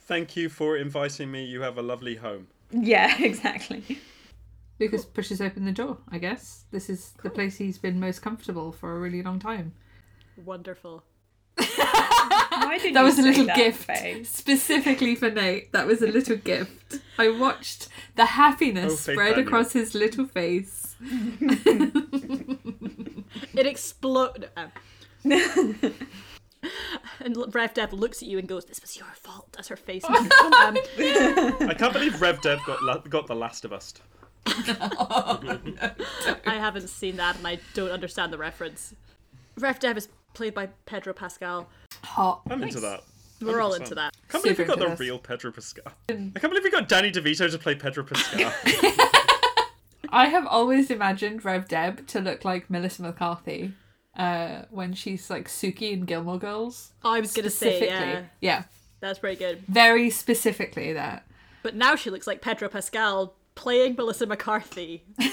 Thank you for inviting me. You have a lovely home. Yeah, exactly. Lucas pushes open the door, I guess. This is the place he's been most comfortable for a really long time. Wonderful. Why did That you was a little gift Fay? specifically for Nate. That was a little gift. I watched the happiness Oh, spread Daniel. across his little face. It exploded. and Rev Deb looks at you and goes, "This was your fault." As her face. um, I can't believe Rev Deb got la- got The Last of Us. I haven't seen that, and I don't understand the reference. Rev Deb is played by Pedro Pascal. Hot. I'm into that. We're all 100%. into that. I can't believe we Super got the into this. real Pedro Pascal. I can't believe we got Danny DeVito to play Pedro Pascal. I have always imagined Rev Deb to look like Melissa McCarthy uh, when she's like Sookie in Gilmore Girls. I was gonna say, Specifically. yeah, yeah. that's pretty good. Very specifically that. But now she looks like Pedro Pascal playing Melissa McCarthy.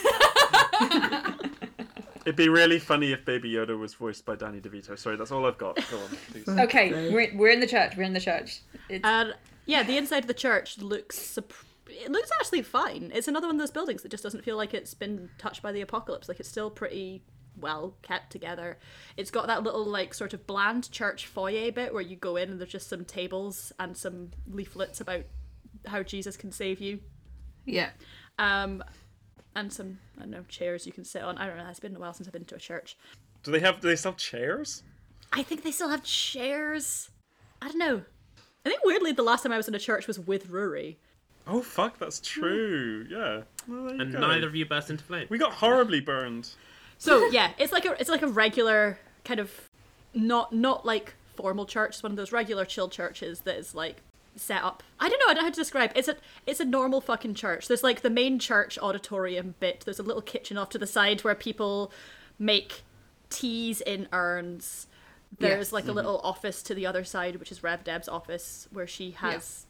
It'd be really funny if Baby Yoda was voiced by Danny DeVito. Sorry, that's all I've got. Go on, please. Okay, we're, we're in the church. We're in the church. It's, And yeah, the inside of the church looks sup- it looks actually fine. It's another one of those buildings that just doesn't feel like it's been touched by the apocalypse. Like it's still pretty well kept together. It's got that little like sort of bland church foyer bit where you go in and there's just some tables and some leaflets about how Jesus can save you. Yeah. Um and some I don't know chairs you can sit on. I don't know. It's been a while since I've been to a church. Do they have? Do they still have chairs? I think they still have chairs. I don't know. I think weirdly the last time I was in a church was with Rory. Oh fuck, that's true. Yeah. Well, And go. neither of you burst into flame. We got horribly burned. So yeah, it's like a it's like a regular kind of not not like formal church. It's one of those regular chill churches that is like set up. I don't know. I don't know how to describe. It's a it's a normal fucking church. There's like the main church auditorium bit. There's a little kitchen off to the side where people make teas in urns. There's Yes. like a mm-hmm. little office to the other side, which is Rev Deb's office, where she has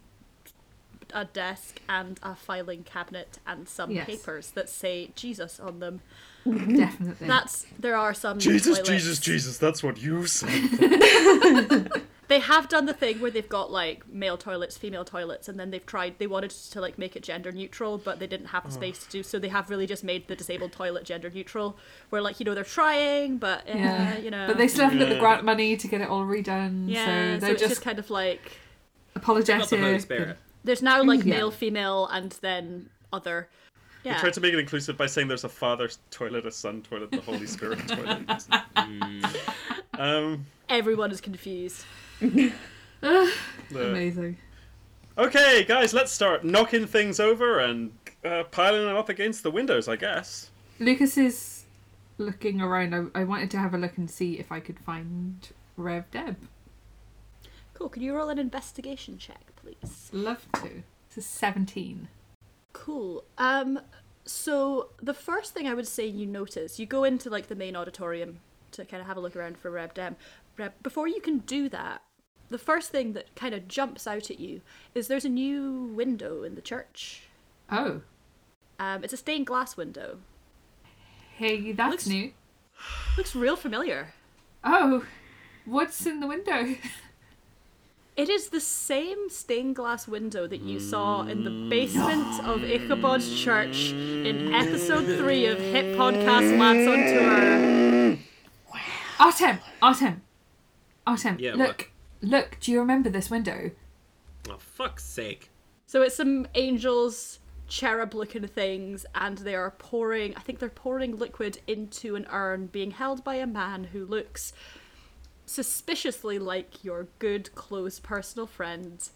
a desk and a filing cabinet and some Yes. papers that say Jesus on them. Definitely. That's there are some Jesus, toilets. Jesus, Jesus. That's what you said. They have done the thing where they've got like male toilets, female toilets, and then they've tried. They wanted to like make it gender neutral, but they didn't have the space to do so. They have really just made the disabled toilet gender neutral, where like you know they're trying, but eh, yeah. you know. But they still haven't got the grant money to get it all redone. yeah, so so, they're it's just, just, kind of like apologetic. the Holy and- Spirit. there's now like Yeah. male, female, and then other. They Yeah, tried to make it inclusive by saying there's a father toilet, a son toilet, the Holy Spirit toilet. um, everyone is confused. the- Amazing. Okay, guys, let's start knocking things over and uh, piling them up against the windows, I guess. Lucas is looking around. I, I wanted to have a look and see if I could find Rev Deb. Cool. Can you roll an investigation check, please? Love to. This is 17. Cool. Um, so the first thing I would say you notice, you go into like the main auditorium to kind of have a look around for Rev Deb. Reb, before you can do that, the first thing that kind of jumps out at you is there's a new window in the church. Oh. Um, it's a stained glass window. Hey, that's Looks- new. Looks real familiar. Oh. What's in the window? It is the same stained glass window that you saw in the basement of Ichabod's church in episode three of Hit Podcast Lads on Tour. Artem! Artem! Artem, Yeah, look. Look, do you remember this window? Oh, fuck's sake. So it's some angels, cherub looking things, and they are pouring, I think they're pouring liquid into an urn being held by a man who looks suspiciously like your good, close personal friend,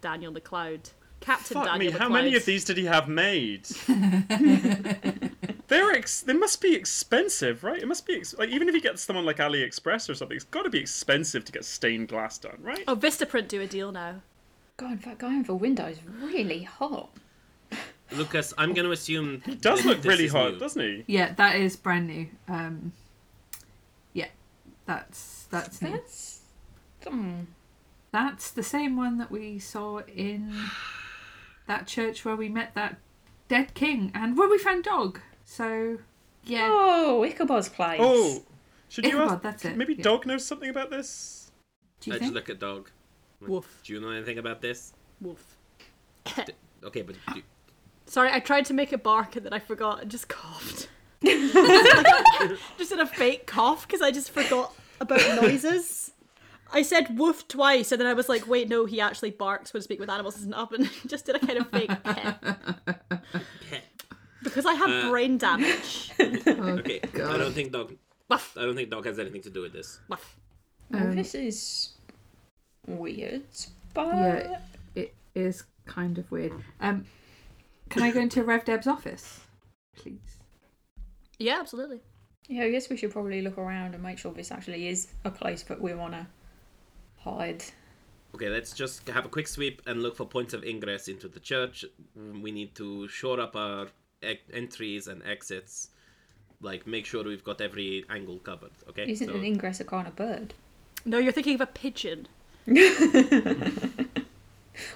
Daniel McLeod. Captain Fuck Daniel me, how many of these did he have made? They're ex- they must be expensive, right? It must be ex- like even if you get someone like AliExpress or something, it's got to be expensive to get stained glass done, right? Oh, Vistaprint do a deal now. God, that going for windows is really hot. Lucas, I'm going to assume. He does look really hot, new. doesn't he? Yeah, that is brand new. Um, yeah, that's that's new. That's. Hmm. That's the same one that we saw in that church where we met that dead king and where we found dog. So, yeah. Oh, Ichabod's place. Oh, should you Ichabod, ask? that's it, Maybe yeah. Dog knows something about this. Do you I just think? look at dog. Woof. Do you know anything about this? Woof. Okay, but do, Sorry, I tried to make it bark and then I forgot and just coughed. just did a fake cough because I just forgot about noises. I said woof twice and then I was like, wait, no, he actually barks when speak with animals isn't up and just did a kind of fake pet. Pet. Because I have Uh, brain damage. okay, I don't think dog. Woof, I don't think dog has anything to do with this. woof. Well, Um, this is weird, but Yeah, it is kind of weird. Um, can I go into Rev Deb's office, please? Yeah, absolutely. yeah, I guess we should probably look around and make sure this actually is a place that we want to hide. Okay, let's just have a quick sweep and look for points of ingress into the church. We need to shore up our e- entries and exits. Like, make sure we've got every angle covered. Okay. Isn't So- an ingress a kind of bird? No, you're thinking of a pigeon.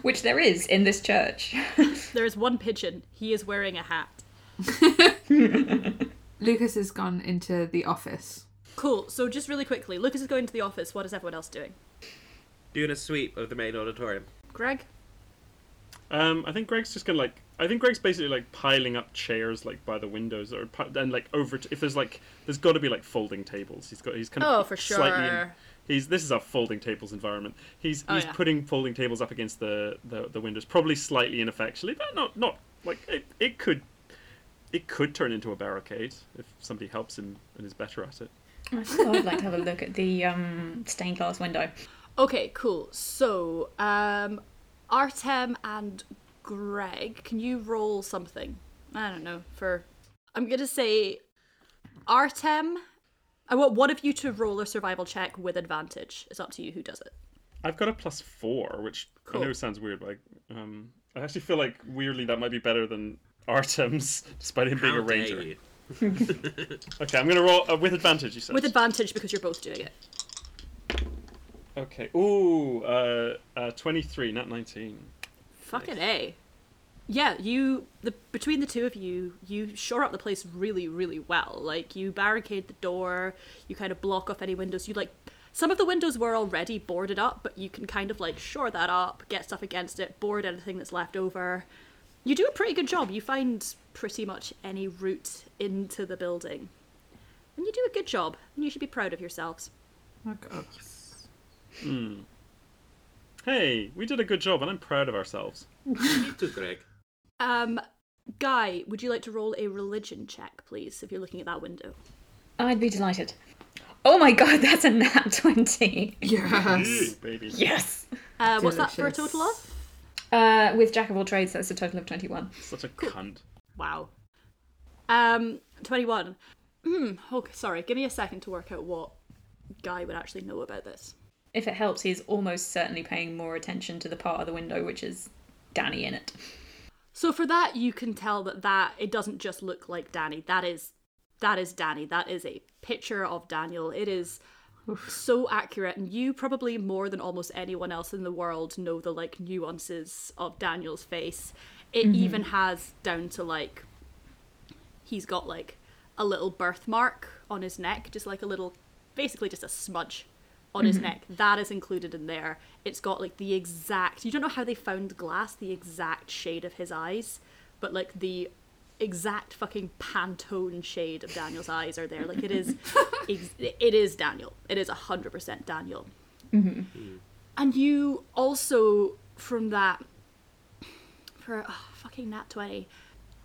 Which there is in this church. There is one pigeon. He is wearing a hat. Lucas has gone into the office. Cool. So just really quickly, Lucas is going to the office. What is everyone else doing? doing a sweep of the main auditorium. Gregg? Um, I think Gregg's just gonna like. I think Gregg's basically like piling up chairs like by the windows or pi- and like over. T- if there's like, there's got to be like folding tables. He's got. He's kind of Oh, for slightly in- sure. he's this is a folding tables environment. He's Oh, he's yeah. putting folding tables up against the, the the windows, probably slightly ineffectually, but not not like it. It could it could turn into a barricade if somebody helps him and is better at it. I think I'd like to have a look at the um, stained glass window. Okay, cool. So, um, Artem and Gregg, can you roll something? I don't know. For I'm gonna say Artem. I want one of you to roll a survival check with advantage. It's up to you who does it. I've got a plus four, which I know sounds weird, but I, um, I actually feel like weirdly that might be better than Artem's, despite him being How a ranger. Okay, I'm gonna roll uh, with advantage. You said. With advantage because you're both doing it. Okay. Ooh, uh, uh, twenty-three, not nineteen. Fucking A. Yeah, you the between the two of you, you shore up the place really, really well. Like you barricade the door, you kind of block off any windows. You like some of the windows were already boarded up, but you can kind of like shore that up, get stuff against it, board anything that's left over. You do a pretty good job. You find pretty much any route into the building. And you do a good job, and you should be proud of yourselves. Oh god. Hmm. Hey, we did a good job, and I'm proud of ourselves. You too, Gregg. Um Guy, would you like to roll a religion check, please, if you're looking at that window? I'd be delighted. Oh my god, that's a nat 20. Yes. Ooh, baby. Yes! Uh, what's that for a total of? Uh, with Jack of all trades, that's a total of 21. Such a cunt. Wow. Um, 21. Hmm, okay, sorry, give me a second to work out what Guy would actually know about this. If it helps, he's almost certainly paying more attention to the part of the window which is Danny in it. So for that, you can tell that that it doesn't just look like Danny. That is that is Danny. That is a picture of Daniel. It is so accurate, and you probably more than almost anyone else in the world know the like nuances of Daniel's face. It mm-hmm. even has down to like he's got like a little birthmark on his neck, just like a little, basically just a smudge on his mm-hmm. neck. That is included in there. It's got like the exact, you don't know how they found glass, the exact shade of his eyes, but like the exact fucking Pantone shade of Daniel's eyes are there. Like it is, it is Daniel. It is 100% Daniel. Mm-hmm. Hmm. And you also, from that, for oh, fucking nat 20,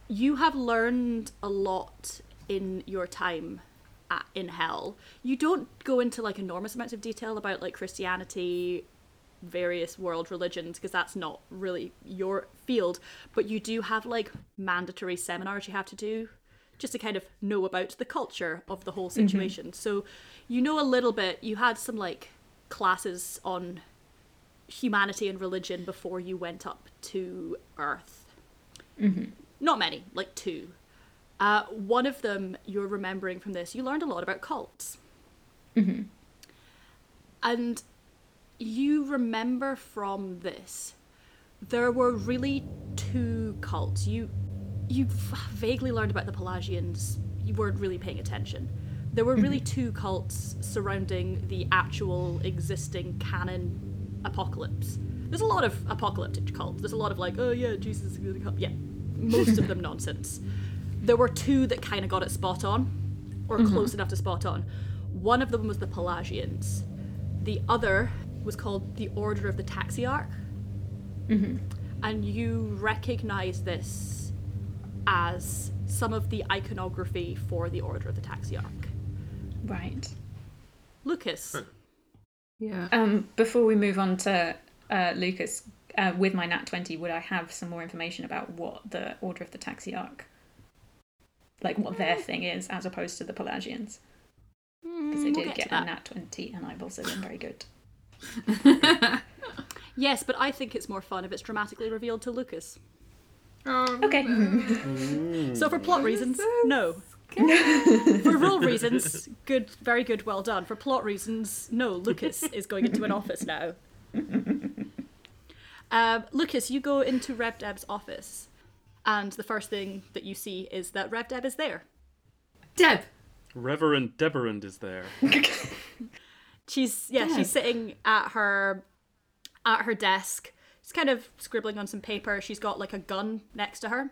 you have learned a lot in your time at, in hell. You don't go into like enormous amounts of detail about like Christianity, various world religions, because that's not really your field, but you do have like mandatory seminars you have to do just to kind of know about the culture of the whole mm-hmm. situation. So you know a little bit, you had some like classes on humanity and religion before you went up to Earth. Mm-hmm. Not many, like two. Uh, one of them you're remembering from this, you learned a lot about cults. And you remember from this, there were really two cults. You you vaguely learned about the Pelagians. You weren't really paying attention. There were really two cults surrounding the actual existing canon apocalypse. There's a lot of apocalyptic cults. There's a lot of like, oh yeah, Jesus is gonna come. Yeah, most of them nonsense. There were two that kind of got it spot on, or close enough to spot on. One of them was the Pelagians. The other was called the Order of the Taxiarch. And you recognize this as some of the iconography for the Order of the Taxiarch. Right. Lucas, Yeah. Um, before we move on to uh, Lucas, uh, with my nat 20, would I have some more information about what the Order of the Taxiarch, like what their thing is, as opposed to the Pelagians? Because they Mm, we'll did get get, to a nat 20, and I've also been very good. yes, but I think it's more fun if it's dramatically revealed to Lucas. Okay. So for plot reasons, no. for role reasons, good, very good, well done. For plot reasons, no. Lucas is going into an office now. Um, Lucas, you go into Rev Deb's office, and the first thing that you see is that Rev Deb is there. Deb. Reverend Deborand is there. She's yeah, Deb. she's sitting at her at her desk. She's kind of scribbling on some paper. She's got like a gun next to her,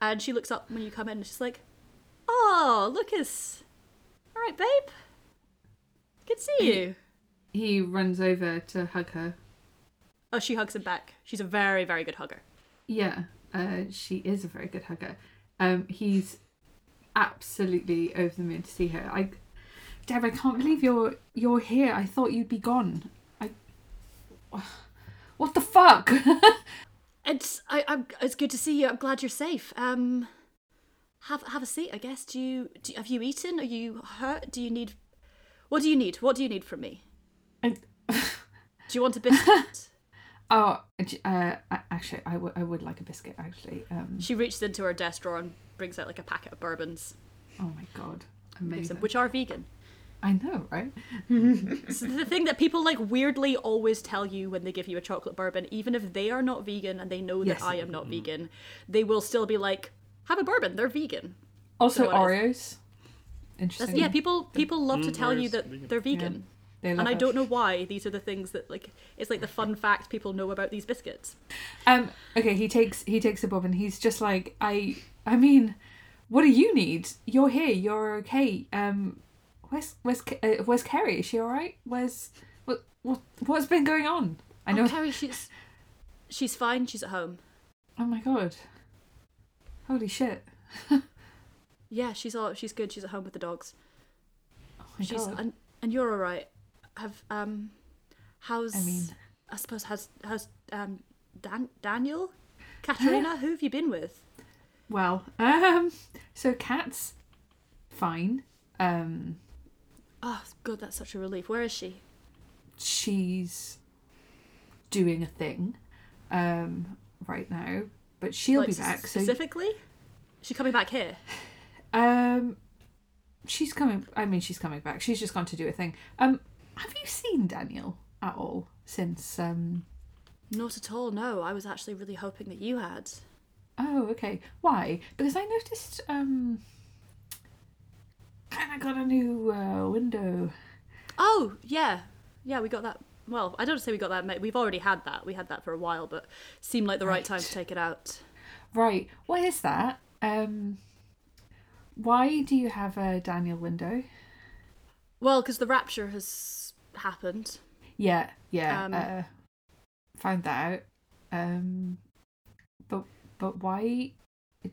and she looks up when you come in. and She's like, "Oh, Lucas, all right, babe. Good to see you." He runs over to hug her. Oh, she hugs him back. She's a very, very good hugger. Yeah, uh, she is a very good hugger. Um, he's absolutely over the moon to see her. I, Deb, I can't believe you're you're here. I thought you'd be gone. I, what the fuck? It's I, I'm, it's good to see you. I'm glad you're safe. Um, have have a seat, I guess. Do you, do have you eaten? Are you hurt? Do you need? What do you need? What do you need from me? I, Do you want a biscuit? Oh, uh, actually, I would I would like a biscuit. Actually, um, she reaches into her desk drawer and brings out like a packet of bourbons, oh my god, amazing! them- which are vegan. I know, right? So the thing that people like weirdly always tell you when they give you a chocolate bourbon, even if they are not vegan and they know that Yes. I am not vegan, they will still be like, "Have a bourbon. They're vegan." Also, what it Oreos. Interesting. That's, yeah, people people love to Mm, tell you that vegan. they're vegan, They love and I don't know why. These are the things that like it's like the fun fact people know about these biscuits. Um. Okay. He takes he takes a bob and he's just like I. I mean, what do you need? You're here. You're okay. Um. Where's where's uh, where's Kerry? Is she all right? Where's what what what's been going on? I know. Oh, Carrie, she's she's fine. She's at home. Oh my god. Holy shit. Yeah, she's all she's good. She's at home with the dogs. Oh my she's god. and and you're all right. Have um, how's I mean, I suppose has has um Dan- Daniel, Katerina, who have you been with? well, um. So Kat's fine. Um. Oh, good. That's such a relief. Where is she? she's doing a thing um right now but she'll Like, be back specifically. Is she coming back here? um she's coming i mean she's coming back she's just gone to do a thing um have you seen daniel at all since um Not at all. No, I was actually really hoping that you had. oh okay why because i noticed um kind of got a new uh, window Oh yeah, yeah. We got that. Well, I don't say we got that. We've already had that. We had that for a while, but seemed like the right, time to take it out. right what is that um why do you have a daniel window Well, because the rapture has happened. Yeah, yeah. Um, uh, found that out. Um, but but why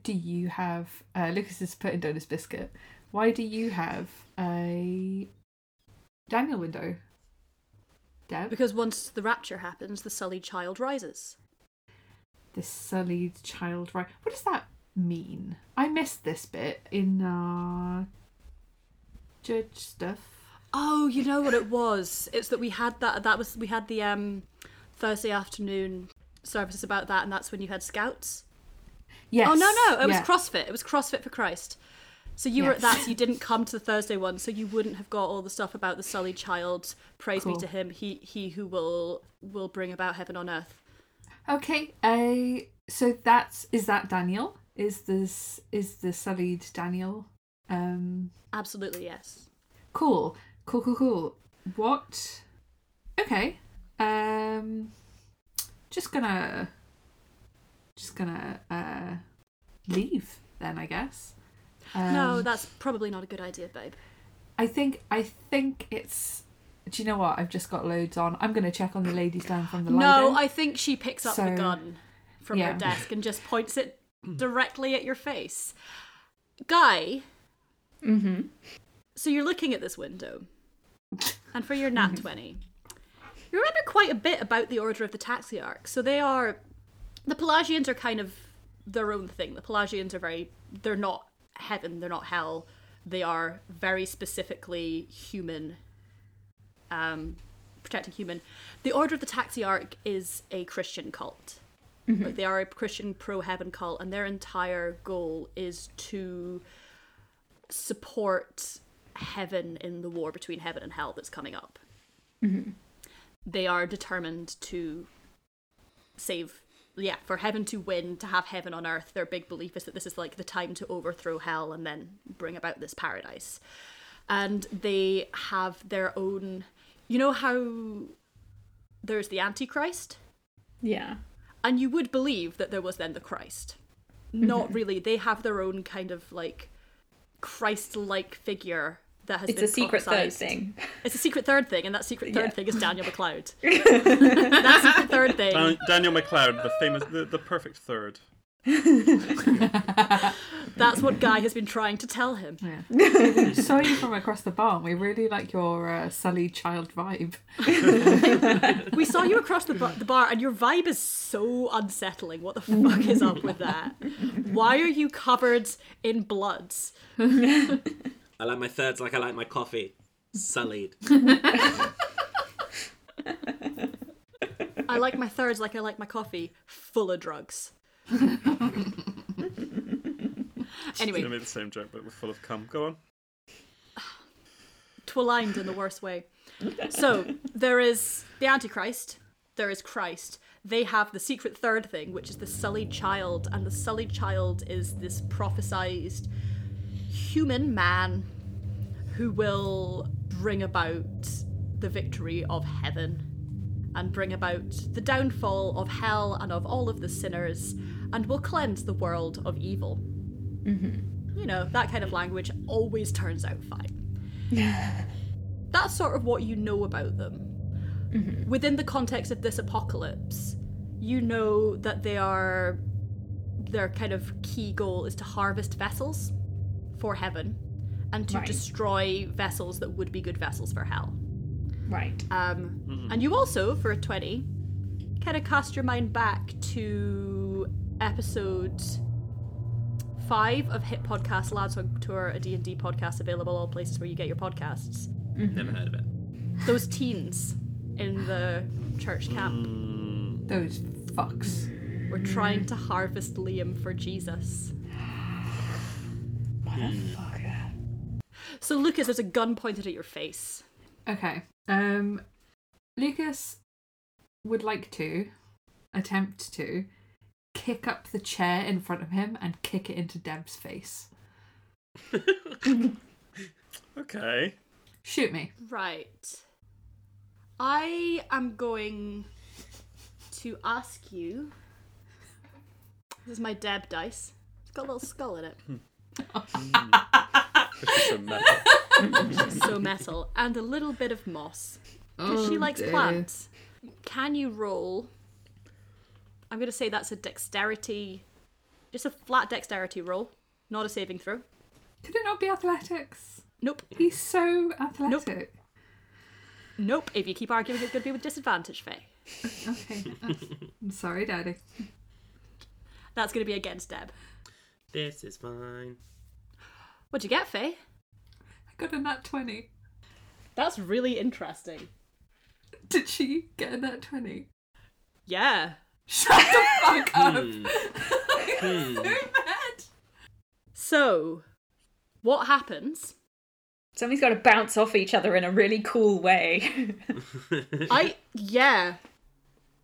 do you have? Uh, Lucas is putting down his biscuit. Why do you have a Daniel window? Deb, Because once the rapture happens, the sullied child rises. the sullied child, right? What does that mean? I missed this bit in uh, judge stuff. Oh, you know what it was? It's that we had that. That was we had the um Thursday afternoon services about that, and that's when you had scouts. Yes. Oh no, no, it was. CrossFit. It was CrossFit for Christ. So you were at that. So you didn't come to the Thursday one, so you wouldn't have got all the stuff about the sullied child. Praise be Cool. to him. He he who will will bring about heaven on earth. Okay, uh, so that's is that Daniel? Is this is the sullied Daniel? Um, Absolutely yes. cool, cool, cool, cool. What? Okay, um, just gonna, just gonna uh, leave then, I guess. Um, no, that's probably not a good idea, babe. I think I think it's. Do you know what? I've just got loads on. I'm gonna check on the ladies down from the No, Lido. I think she picks up the gun from yeah. her desk and just points it directly at your face. Guy, Mm-hmm. so you're looking at this window, and for your nat 20, you remember quite a bit about the Order of the Taxiarch. So they are. The Pelagians are kind of their own thing. The Pelagians are very. They're not heaven, they're not hell. They are very specifically human um, protecting human. The Order of the Taxiarch is a Christian cult. Like they are a Christian pro heaven cult, and their entire goal is to support heaven in the war between heaven and hell that's coming up. Mm-hmm. They are determined to save, yeah, for heaven to win, to have heaven on earth. Their big belief is that this is like the time to overthrow hell and then bring about this paradise. And they have their own. You know how there's the Antichrist? Yeah. and you would believe that there was then the Christ. Not mm-hmm. really. They have their own kind of like Christ-like figure that has It's been a secret third thing. It's a secret third thing, and that secret third Yeah. thing is Daniel McLeod. that secret third thing. Dan- Daniel McLeod, the famous, the, the perfect third. That's what Guy has been trying to tell him. Yeah. Saw you from across the barn. We really like your uh, sullied child vibe. We saw you across the, bar, the bar, and your vibe is so unsettling. What the fuck is up with that? Why are you covered in blood? I like my thirds like I like my coffee. Sullied. I like my thirds like I like my coffee, full of drugs. anyway, gonna make the same joke, but with full of cum. Go on. twaligned in the worst way. So there is the Antichrist, there is Christ. They have the secret third thing, which is the sullied child, and the sullied child is this prophesized human man who will bring about the victory of heaven and bring about the downfall of hell and of all of the sinners and will cleanse the world of evil. Mm-hmm. You know, that kind of language always turns out fine. That's sort of what you know about them. Mm-hmm. Within the context of this apocalypse, you know that they are. Their kind of key goal is to harvest vessels for heaven and to Right. destroy vessels that would be good vessels for hell. Right. Um, mm-hmm. And you also, for a 20, kind of cast your mind back to episode five of Hit Podcast Lads on Tour, a D&D podcast available all places where you get your podcasts. Mm-hmm. Never heard of it. Those teens in the church mm. camp Those fucks. were trying to harvest Liam for Jesus. Motherfucker. So, Lucas, there's a gun pointed at your face. Okay. Um, Lucas would like to attempt to kick up the chair in front of him and kick it into Deb's face. Okay. Shoot me. Right. I am going to ask you. This is my Deb dice. It's got a little skull in it. This is so metal. so metal. And a little bit of moss. Because she Oh, likes dear. plants. Can you roll? I'm going to say that's a dexterity. Just a flat dexterity roll, not a saving throw. Could it not be athletics? Nope. He's so athletic. Nope. If you keep arguing, it's going to be with disadvantage, Fay. Okay. I'm sorry, Daddy. That's going to be against Deb. This is fine. What'd you get, Fay? I got a nat 20. That's really interesting. Did she get a nat 20? Yeah. Shut the fuck up! Hmm. I'm so mad! So, what happens? Somebody's got to bounce off each other in a really cool way. I yeah.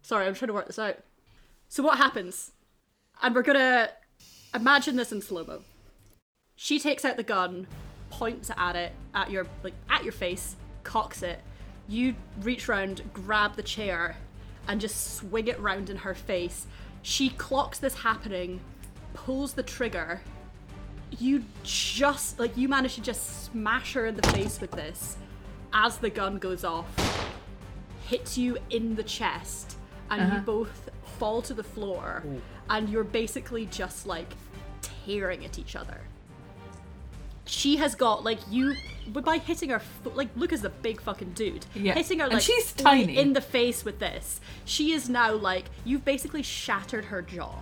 Sorry, I'm trying to work this out. So what happens? And we're gonna imagine this in slow mo. She takes out the gun, points at it at your like at your face, cocks it. You reach round, grab the chair, and just swing it round in her face. She clocks this happening, pulls the trigger. You just like you manage to just smash her in the face with this as the gun goes off hits you in the chest and you uh-huh. both fall to the floor and you're basically just like tearing at each other. She has got like you but by hitting her fo- like Luca's a big fucking dude. Yeah, hitting her and she's tiny. in the face with this she is now like you've basically shattered her jaw.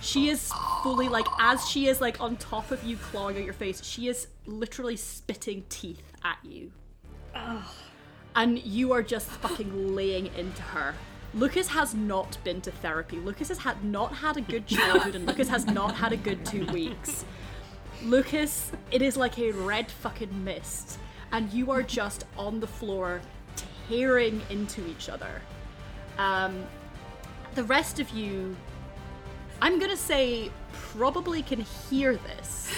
She is fully like as she is like on top of you clawing at your face she is literally spitting teeth at you. And you are just fucking laying into her. Lucas has not been to therapy. Lucas has had not had a good childhood, and Lucas has not had a good two weeks. Lucas, it is like a red fucking mist, and you are just on the floor, tearing into each other. Um, the rest of you, I'm gonna say, probably can hear this.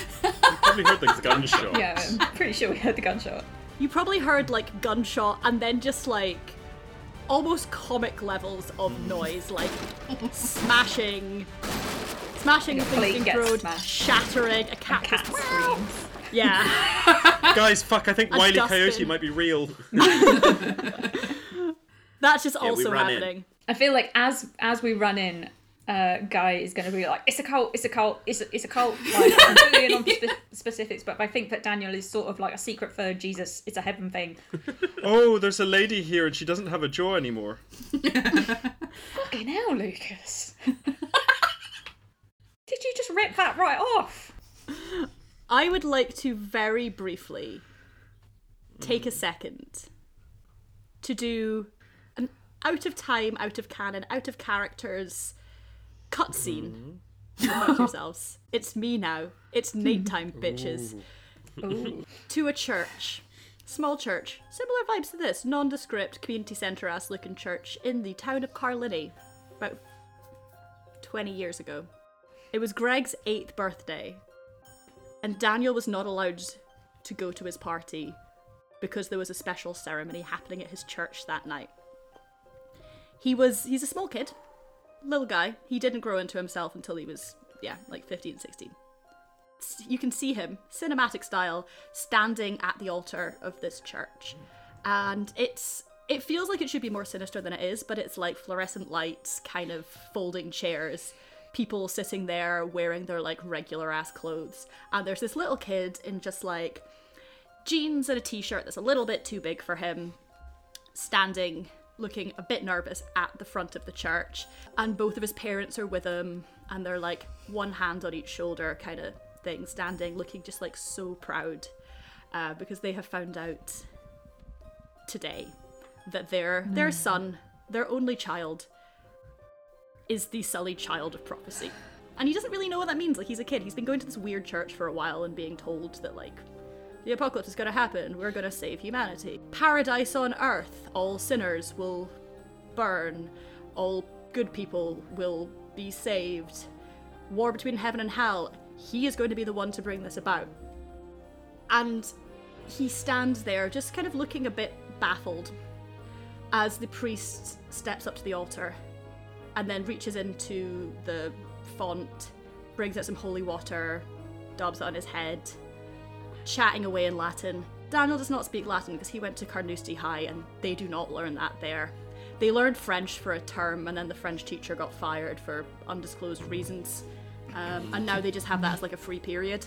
Probably heard the gunshot. yeah, I'm pretty sure we heard the gunshot. You probably heard like gunshot and then just like almost comic levels of noise, like smashing, smashing Like a things plate being thrown, smashed. shattering, a cat, Cat just- screams. yeah. Guys, fuck, I think And Wiley Dustin. Coyote might be real. That's just we also run in. happening. I feel like as as we run in, uh, Guy is going to be like, "It's a cult, it's a cult, it's a, it's a cult." Like, I'm fully in on spe- specifics, but I think that Daniel is sort of like a secret for Jesus. It's a heaven thing. Oh, there's a lady here and she doesn't have a jaw anymore. Fucking hell, Lucas! Did you just rip that right off? I would like to very briefly take a second to do an out of time, out of canon, out of characters cutscene mm. about yourselves. It's me now. It's night time, bitches. to a church. Small church. Similar vibes to this. Nondescript, community centre ass looking church in the town of Carlini. About 20 years ago. It was Gregg's eighth birthday. And Daniel was not allowed to go to his party because there was a special ceremony happening at his church that night. He was he's a small kid, little guy. He didn't grow into himself until he was yeah, like 15, 16 you can see him, cinematic style, standing at the altar of this church. And it's it feels like it should be more sinister than it is, but it's like fluorescent lights, kind of folding chairs, people sitting there wearing their like regular ass clothes. And there's this little kid in just like jeans and a t-shirt that's a little bit too big for him, standing looking a bit nervous at the front of the church. And both of his parents are with him and they're like one hand on each shoulder kind of thing, standing, looking just like so proud uh, because they have found out today that their their son, their only child, is the sullied child of prophecy. And he doesn't really know what that means. Like he's a kid. He's been going to this weird church for a while and being told that like the apocalypse is going to happen. We're going to save humanity. Paradise on earth. All sinners will burn. All good people will be saved. War between heaven and hell he is going to be the one to bring this about. And he stands there, just kind of looking a bit baffled, as the priest steps up to the altar and then reaches into the font, brings out some holy water, dabs it on his head, chatting away in Latin. Daniel does not speak Latin because he went to Carnoustie High and they do not learn that there. They learned French for a term and then the French teacher got fired for undisclosed reasons. Um, and now they just have that as like a free period.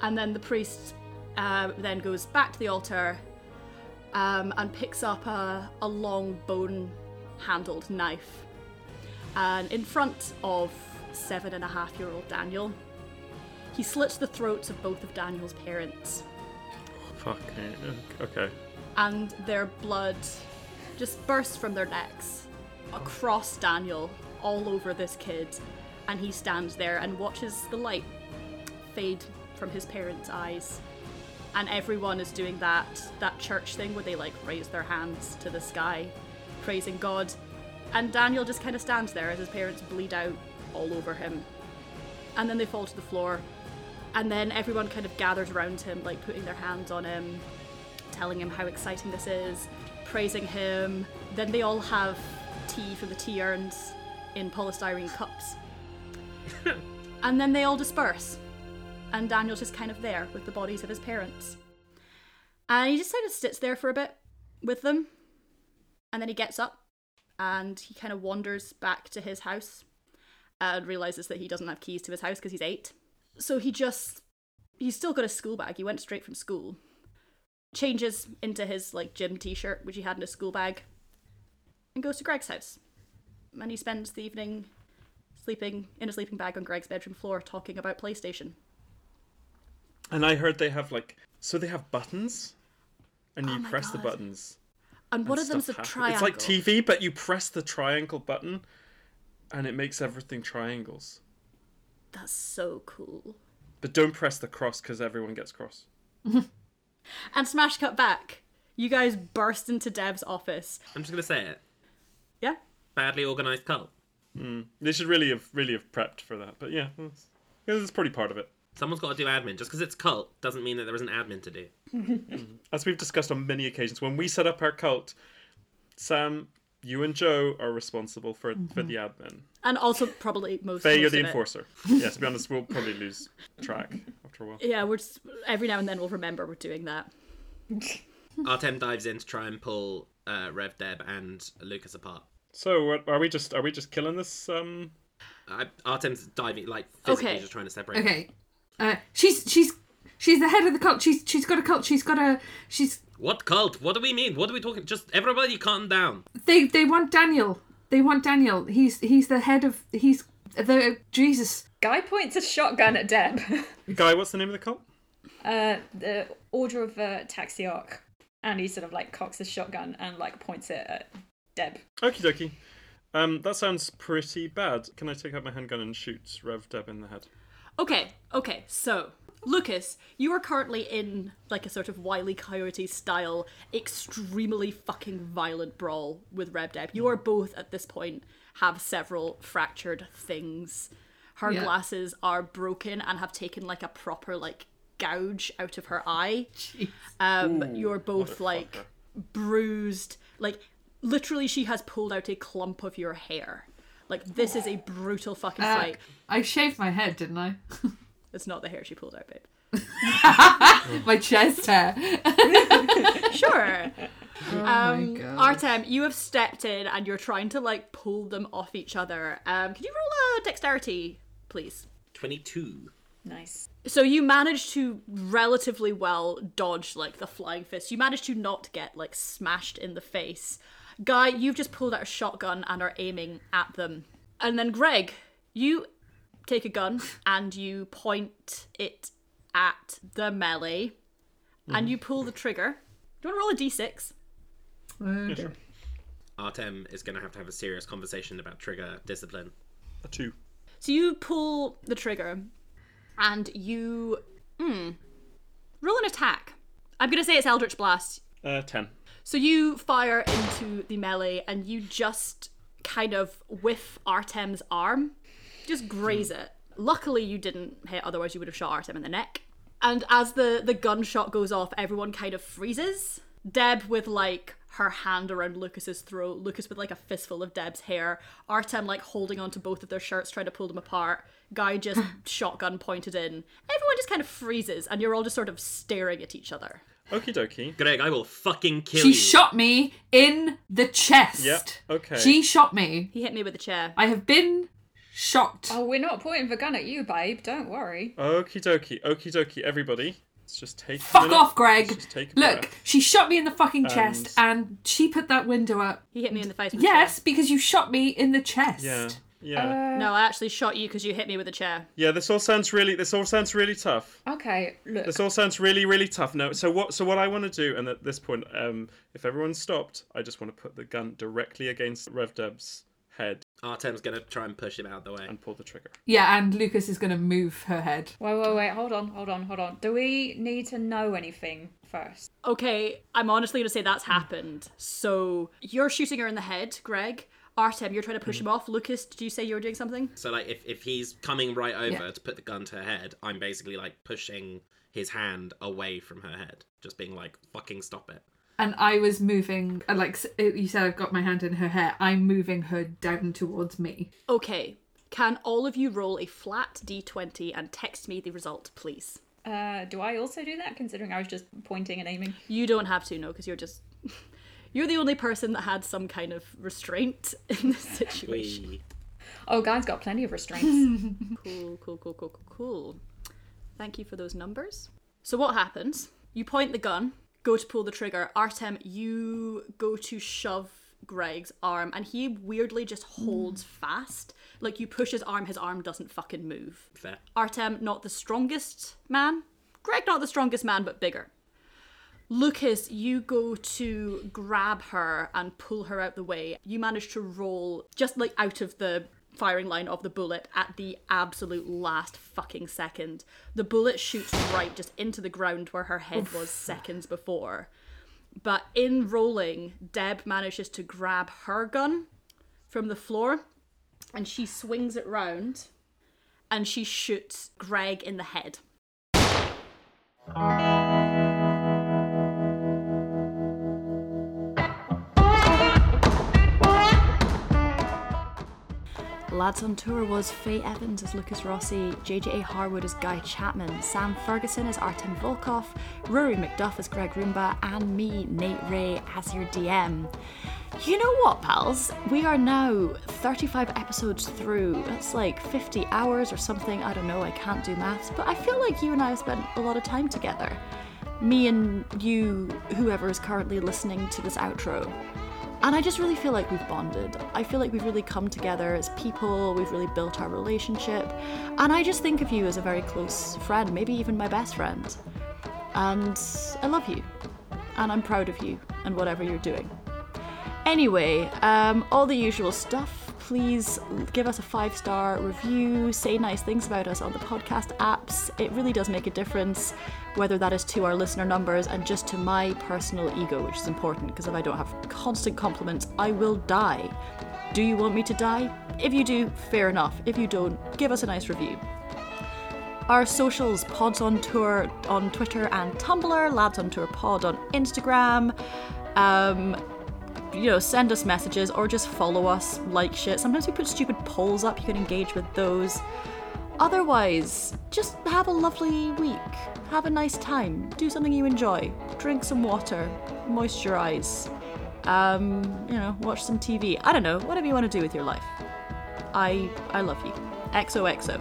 And then the priest uh, then goes back to the altar um, and picks up a, a long bone handled knife. And in front of seven and a half year old Daniel, he slits the throats of both of Daniel's parents. Fuck. Eh, okay. and their blood just bursts from their necks across Daniel, all over this kid, and he stands there and watches the light fade from his parents' eyes. And everyone is doing that that church thing where they like raise their hands to the sky, praising God. And Daniel just kind of stands there as his parents bleed out all over him. And then they fall to the floor. And then everyone kind of gathers around him, like putting their hands on him, telling him how exciting this is, praising him. Then they all have tea from the tea urns in polystyrene cups. and then they all disperse. And Daniel's just kind of there with the bodies of his parents. And he just kind of sits there for a bit with them. And then he gets up and he kind of wanders back to his house and realizes that he doesn't have keys to his house because he's eight. So he just. He's still got a school bag. He went straight from school. Changes into his like gym t shirt, which he had in his school bag, and goes to Gregg's house. And he spends the evening sleeping in a sleeping bag on Gregg's bedroom floor talking about PlayStation. And I heard they have like so they have buttons, and you Oh press the buttons. And one of them's a happens. triangle. It's like TV, but you press the triangle button, and it makes everything triangles. That's so cool. But don't press the cross because everyone gets cross. And smash cut back. You guys burst into Deb's office. I'm just gonna say it. Yeah? Badly organized cult. Hmm. They should really have really have prepped for that. But yeah, that's, yeah, that's probably part of it. Someone's got to do admin. Just because it's cult doesn't mean that there isn't admin to do. Hmm. As we've discussed on many occasions, when we set up our cult, Sam, you and Joe are responsible for for the admin. And also probably most Fay, you're the of enforcer. yeah, to be honest, we'll probably lose track after a while. Yeah, we're just, every now and then we'll remember we're doing that. Artem dives in to try and pull uh, Rev Deb and Lucas apart. So, what, are we just are we just killing this? Um, I, Artem's diving, like physically Okay. just trying to separate. Okay. Uh, she's she's she's the head of the cult. She's she's got a cult. She's got a she's What cult? What do we mean? What are we talking? Just everybody calm down. they they want Daniel. They want Daniel. He's he's the head of he's the Jesus. Guy points a shotgun at Deb. Guy, what's the name of the cult? Uh, the Order of uh, Taxiarch. And he sort of like cocks his shotgun and like points it at Deb. Okie dokie. Um, that sounds pretty bad. Can I take out my handgun and shoot Rev Deb in the head? Okay, okay, so Lucas, you are currently in like a sort of Wily Coyote style, extremely fucking violent brawl with Rev Deb. You are both at this point have several fractured things. Her Yeah. glasses are broken and have taken like a proper like gouge out of her eye. Um, you're both like bruised, like literally she has pulled out a clump of your hair. Like this is a brutal fucking Uh, fight. I shaved my head, didn't I? It's not the hair she pulled out, babe. my chest hair. Sure. Oh Um, my. Artem, you have stepped in and you're trying to like pull them off each other. Um, can you roll a dexterity, please? 22. Nice. So you managed to relatively well dodge like the flying fist. You managed to not get like smashed in the face. Guy, you've just pulled out a shotgun and are aiming at them. And then Gregg, you take a gun and you point it at the melee and you pull the trigger. Do you want to roll a d6? Yeah, sure. Artem is going to have to have a serious conversation about trigger discipline. A two. So you pull the trigger and you hmm, roll an attack. I'm gonna say it's Eldritch Blast. Uh, ten. So you fire into the melee and you just kind of whiff Artem's arm, just graze it. Luckily, you didn't hit, otherwise, you would have shot Artem in the neck. And as the, the gunshot goes off, everyone kind of freezes. Deb with like her hand around Lucas's throat, Lucas with like a fistful of Deb's hair, Artem like holding onto both of their shirts, trying to pull them apart. Guy just shotgun pointed in. Everyone just kind of freezes, and you're all just sort of staring at each other. Okie dokie. Gregg, I will fucking kill you. She you. shot me in the chest. Yep, okay. She shot me. He hit me with a chair. I have been shot. Oh, we're not pointing the gun at you, babe. Don't worry. Okie dokie. Okie dokie, everybody. Let's just take Fuck minute. off, Gregg. Let's just take a Look, breath. she shot me in the fucking chest and she put that window up. He hit me in the face with a Yes, because you shot me in the chest. Yeah. Yeah. chair. No, I actually shot you because you hit me with a chair. yeah, this all sounds really this all sounds really tough. Okay, look. This all sounds really, really tough. No, so what? So what I want to do, and at this point, um, if everyone's stopped, I just want to put the gun directly against Rev Deb's head Artem's going to try and push him out of the way. and pull the trigger. Yeah, and Lucas is going to move her head. Wait, wait, wait. Hold on, hold on, hold on. Do we need to know anything first? Okay, I'm honestly going to say that's happened. So you're shooting her in the head, Gregg. Artem, you're trying to push mm. him off. Lucas, did you say you were doing something? So, like, if, if he's coming right over Yeah. to put the gun to her head, I'm basically, like, pushing his hand away from her head. Just being like, fucking stop it. And I was moving, uh, like you said, I've got my hand in her hair. I'm moving her down towards me. Okay, can all of you roll a flat d20 and text me the result, please? Uh, do I also do that, considering I was just pointing and aiming? You don't have to, no, because you're just. You're the only person that had some kind of restraint in this situation. We... Oh, guy's got plenty of restraints. Cool, cool, cool, cool, cool, cool. Thank you for those numbers. So what happens? You point the gun, go to pull the trigger. Artem, you go to shove Gregg's arm, and he weirdly just holds hmm. fast. Like you push his arm, his arm doesn't fucking move. Fair. Artem, not the strongest man. Gregg, not the strongest man, but bigger. Lucas, you go to grab her and pull her out the way. You manage to roll just like out of the firing line of the bullet at the absolute last fucking second. The bullet shoots right just into the ground where her head was seconds before. But in rolling, Deb manages to grab her gun from the floor and she swings it round and she shoots Gregg in the head. Lads on Tour was Fay Evans as Lucas Rossi, JJA Harwood as Guy Chapman, Sam Ferguson as Artem Volkov, Ruaraidh MacDuff as Gregg Roumbax, and me, Nate Rae, as your DM. You know what, pals? We are now 35 episodes through. That's like 50 hours or something. I don't know, I can't do maths, but I feel like you and I have spent a lot of time together. Me and you, whoever is currently listening to this outro. And I just really feel like we've bonded. I feel like we've really come together as people, we've really built our relationship. And I just think of you as a very close friend, maybe even my best friend. And I love you. and I'm proud of you and whatever you're doing. Anyway, um, all the usual stuff. Please give us a five star review, say nice things about us on the podcast apps. It really does make a difference, whether that is to our listener numbers and just to my personal ego, which is important because if I don't have constant compliments, I will die. Do you want me to die? If you do, fair enough. If you don't, give us a nice review. Our socials, Pods on Tour on Twitter and Tumblr, Lads on Tour Pod on Instagram. Um, you know, send us messages or just follow us, like shit. Sometimes we put stupid polls up, you can engage with those. Otherwise, just have a lovely week. Have a nice time. Do something you enjoy. Drink some water. Moisturize. Um, you know, watch some TV. I don't know, whatever you want to do with your life. I I love you. XOXO.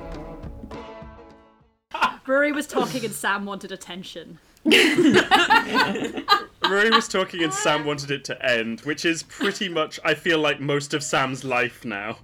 Ruaraidh was talking and Sam wanted attention. Ruaraidh was talking and Sam wanted it to end, which is pretty much, I feel like, most of Sam's life now.